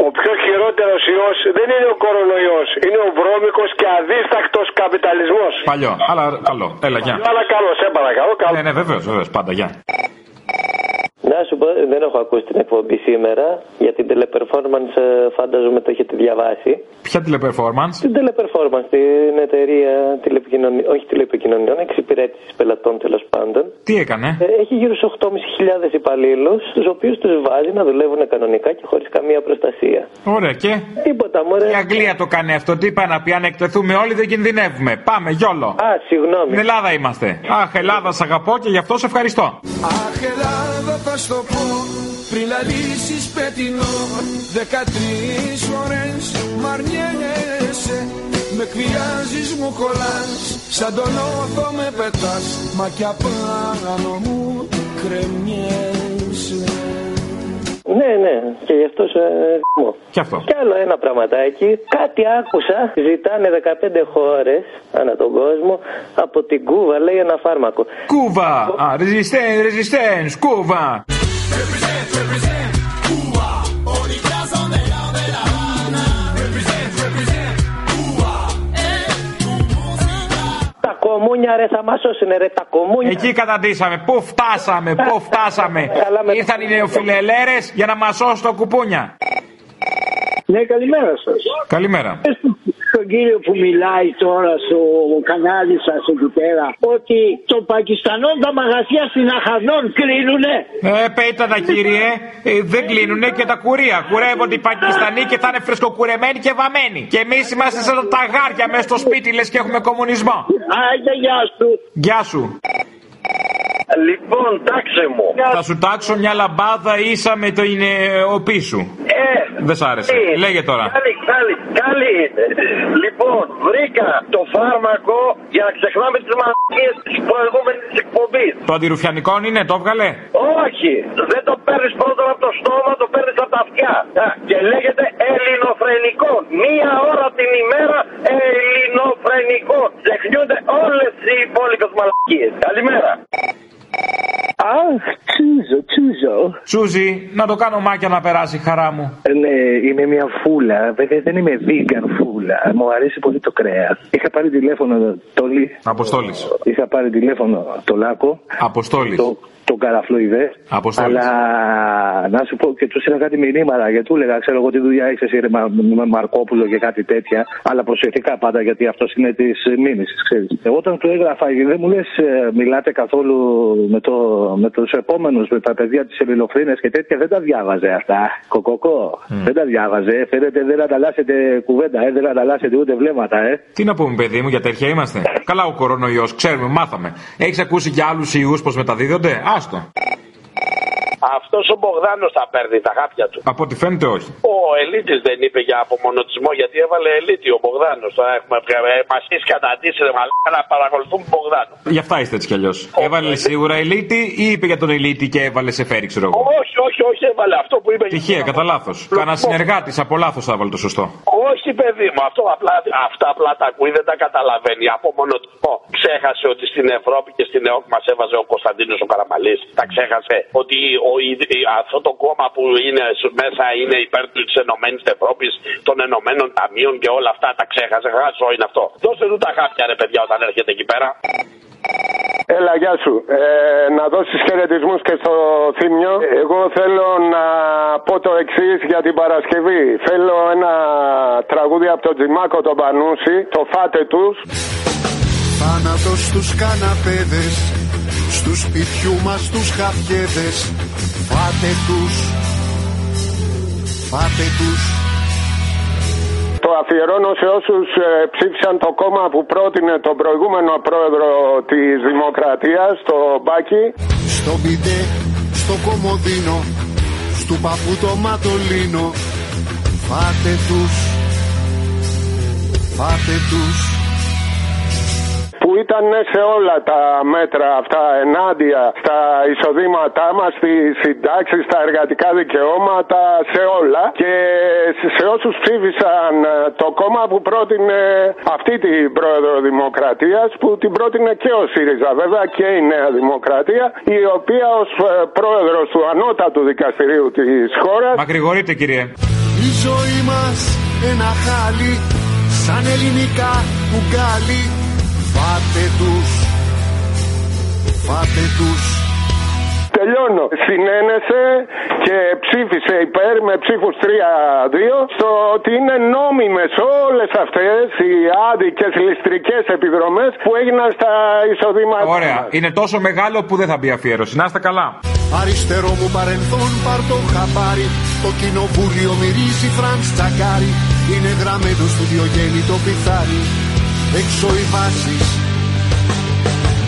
Ο πιο χειρότερος ιός δεν είναι ο κορονοϊός. Είναι ο βρώμικος και αδίστακτος καπιταλισμός. Παλιό, αλλά καλό. Έλα, γεια. Αλλά καλό, σε παρακαλώ. Καλό. Ναι, ναι, βεβαίως, βεβαίως, πάντα, γεια. Να σου πω, δεν έχω ακούσει την εκπομπή σήμερα. Για την teleperformance ε, φαντάζομαι το έχετε διαβάσει. Ποια τηλεπερφόρμανς. Την teleperformance, την εταιρεία τηλεπικοινωνιών, όχι τηλεπικοινωνιών, εξυπηρέτησης πελατών τέλος πάντων. Τι έκανε; Ε, Έχει γύρω στου 8.500 υπαλλήλους, τους οποίους τους βάζει να δουλεύουν κανονικά και χωρίς καμία προστασία. Ωραία, και; Τίποτα, μωρέ. Η Αγγλία το κάνει αυτό. Τι είπα να πει, αν εκτεθούμε όλοι δεν κινδυνεύουμε. Πάμε, γιόλο. Α, συγγνώμη. Στην Ελλάδα είμαστε. Αχ, Ελλάδα, σ' αγαπώ και γι' αυτό σε ευχαριστώ. Αχ Ελλάδα θα στο πω πριν λαλήσεις πετεινό Δεκατρεις φορές μ' αρνιέσαι Με εκβιάζεις μου κολλάς Σαν τον όθο με πετάς Μα κι απάνω μου κρεμιέσαι Ναι, ναι, και γι' αυτό σε θυμώ. Και αυτό. Κι άλλο ένα πραγματάκι. Κάτι άκουσα. Ζητάνε 15 χώρες ανά τον κόσμο από την Κούβα, λέει ένα φάρμακο. Κούβα! Α, resistance, resistance, Κούβα! Κομμούνια ρε θα μας σώσουνε ρε τα κομμούνια. Εκεί καταντήσαμε. Πού φτάσαμε, πού φτάσαμε. Ήρθαν οι νεοφιλελέρες για να μας σώσουν τα κουπούνια. Ναι, καλημέρα σας. Καλημέρα. Στον κύριο που μιλάει τώρα στο κανάλι σας εκεί πέρα ότι το Πακιστανό τα μαγαζιά στην Αχανών κλείνουνε. Ε, πέτα τα κύριε, ε, δεν κλείνουνε και τα κουρία. Κουρεύονται οι Πακιστανοί και θα είναι φρεσκοκουρεμένοι και βαμμένοι. Και εμείς είμαστε σαν τα γάρια μέσα στο σπίτι, λες και έχουμε κομμουνισμό. Άντε, γεια σου. Γεια σου. Λοιπόν, τάξε μου. Θα σου τάξω μια λαμπάδα ίσα με το είναι ο πίσου. Ε, Δεν σ' άρεσε. τι, Λέγε τώρα. Καλή, καλή, καλή. Λοιπόν, βρήκα το φάρμακο για να ξεχνάμε τις μαλακίες της προηγούμενης εκπομπής. Το αντιρουφιανικό είναι, το έβγαλε; Όχι, δεν το παίρνεις πρώτον από το στόμα, το παίρνεις από τα αυτιά. Α, Και λέγεται ελληνοφρενικός. Μία ώρα την ημέρα ελληνοφρενικός. Ξεχνιούνται όλες οι υπόλοιπες μαλακίες. Καλημέρα. Αχ, τσούζο, τσούζο. Τσούζι, να το κάνω μάκια να περάσει η χαρά μου. Ε, Ναι, είμαι μια φούλα. Βέβαια δεν είμαι vegan φούλα. Μου αρέσει πολύ το κρέας. Είχα πάρει τηλέφωνο Τόλι. Αποστόλης. Είχα πάρει τηλέφωνο το Λάκο. Αποστόλης. Το, τον Καραφλοειδέ. Αποστόλης. Αλλά να σου πω και τους είχα κάτι μηνύματα γιατί του έλεγα, ξέρω εγώ τι δουλειά έχεις εσύ ρε, Μα- με Μαρκόπουλο και κάτι τέτοια. Αλλά προσεκτικά πάντα γιατί αυτός είναι της μήνυση, ξέρεις. Εγώ όταν του έγραφα, δεν μου λες, μιλάτε καθόλου με, το, με τους επόμενους, με τα παιδιά της Ελληνοφρίνε και τέτοια, δεν τα διάβαζε αυτά. Κοκοκό. Δεν Δεν τα διάβαζε. Φαίνεται δεν ανταλλάσσετε κουβέντα, ε. δεν ανταλλάσσετε ούτε βλέμματα, ε. Τι να πούμε, παιδί μου, για τέτοια είμαστε. Καλά ο κορονοϊός, ξέρουμε, μάθαμε. Έχεις ακούσει για άλλους ιούς πώ μεταδίδονται, άστο. Αυτός ο Μπογδάνος θα παίρνει τα χάπια του. Από ό,τι φαίνεται όχι. Ο Ελίτης δεν είπε για απομονωτισμό γιατί έβαλε Ελίτη ο Μπογδάνος. Τώρα έχουμε μα έχει καταντήσεις ρε μαλάκα να παρακολουθούν Μπογδάνο. Γι' αυτά είστε έτσι κι αλλιώς. Έβαλε σίγουρα Ελίτη ή είπε για τον Ελίτη και έβαλε σε φέρι, ξέρω εγώ; Όχι, όχι, όχι, έβαλε αυτό που είπε. Τυχαία, κατά λάθος. Κάνα συνεργάτης από λάθος θα έβαλε το σωστό. Όχι, παιδί μου, αυτό απλά, αυτά απλά τα ακούει, δεν τα καταλαβαίνει. Απομονωτισμό. Ξέχασε ότι στην Ευρώπη και στην ΕΟΚ μας έβαζε ο Κωνσταντίνος ο Καραμαλής. Τα ξέχασε ότι ο, η- η- αυτό το κόμμα που είναι σ- μέσα είναι υπέρ της Ενωμένης Ευρώπης, των Ενωμένων Ταμείων και όλα αυτά. Τα ξέχασε. Χάσο είναι αυτό. Δώστε του τα χάπια, ρε παιδιά, όταν έρχεται εκεί πέρα. Έλα, γεια σου. Ε, να δώσεις χαιρετισμούς και στο Θήμιο. Εγώ θέλω να πω το εξής για την Παρασκευή. Θέλω ένα τραγούδι από τον Τζιμάκο τον Πανούση, το φάτε τους. Θάνατος στους καναπέδες Στους σπιτιού μας τους χαφιέδες Φάτε τους. Φάτε τους. Το αφιερώνω σε όσους ψήφισαν το κόμμα που πρότεινε τον προηγούμενο πρόεδρο της Δημοκρατίας, το Μπάκι. Στο μπιντέ, στο κομμωδίνο Στου παππού το ματολίνο. Φάτε τους. Φάτε τους που ήταν σε όλα τα μέτρα αυτά ενάντια στα εισοδήματά μας, στις συντάξεις, στα εργατικά δικαιώματα, σε όλα. Και σε όσους ψήφισαν ε, το κόμμα που πρότεινε αυτή την πρόεδρο Δημοκρατίας, που την πρότεινε και ο ΣΥΡΙΖΑ, βέβαια και η Νέα Δημοκρατία, η οποία ως πρόεδρος του ανώτατου δικαστηρίου της χώρα. Μακρηγορείτε, κύριε. Η ζωή μας ένα χάλι Σαν ελληνικά κουγκάλι Φάτε τους Φάτε τους Τελειώνω. Συνένεσε και ψήφισε υπέρ με ψήφους 3-2 στο ότι είναι νόμιμες όλες αυτές οι άδικες ληστρικές επιδρομές που έγιναν στα εισοδήματα. Ωραία. Είναι τόσο μεγάλο που δεν θα μπει αφιέρωση. Να είστε καλά. Αριστερό μου παρελθόν πάρ' το χαπάρι Το κοινοβούλιο μυρίζει Φραντς Τσακάρι Είναι γραμμένο στο Διογέννη το πιθάρι Έξω οι βάσεις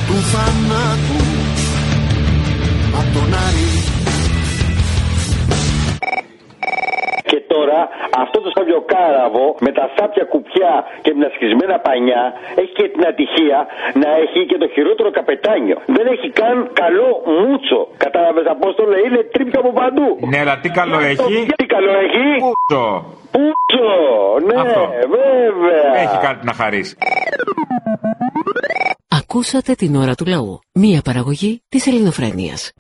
του θανάτου. Απ' τον Άρη τώρα αυτό το σαβιοκάραβο με τα σάπια κουπιά και με τα σχισμένα πανιά έχει και την ατυχία να έχει και το χειρότερο καπετάνιο. Δεν έχει καν καλό μούτσο. Κατάλαβες Απόστολε, είναι τρίπιο από παντού. Ναι, αλλά τι καλό έχει; Τι καλό έχει; Πούτσο. Πούτσο, ναι, Αυτό. βέβαια. Έχει κάτι να χαρίσει. Ακούσατε την ώρα του λαού. Μία παραγωγή της ελληνοφρένειας.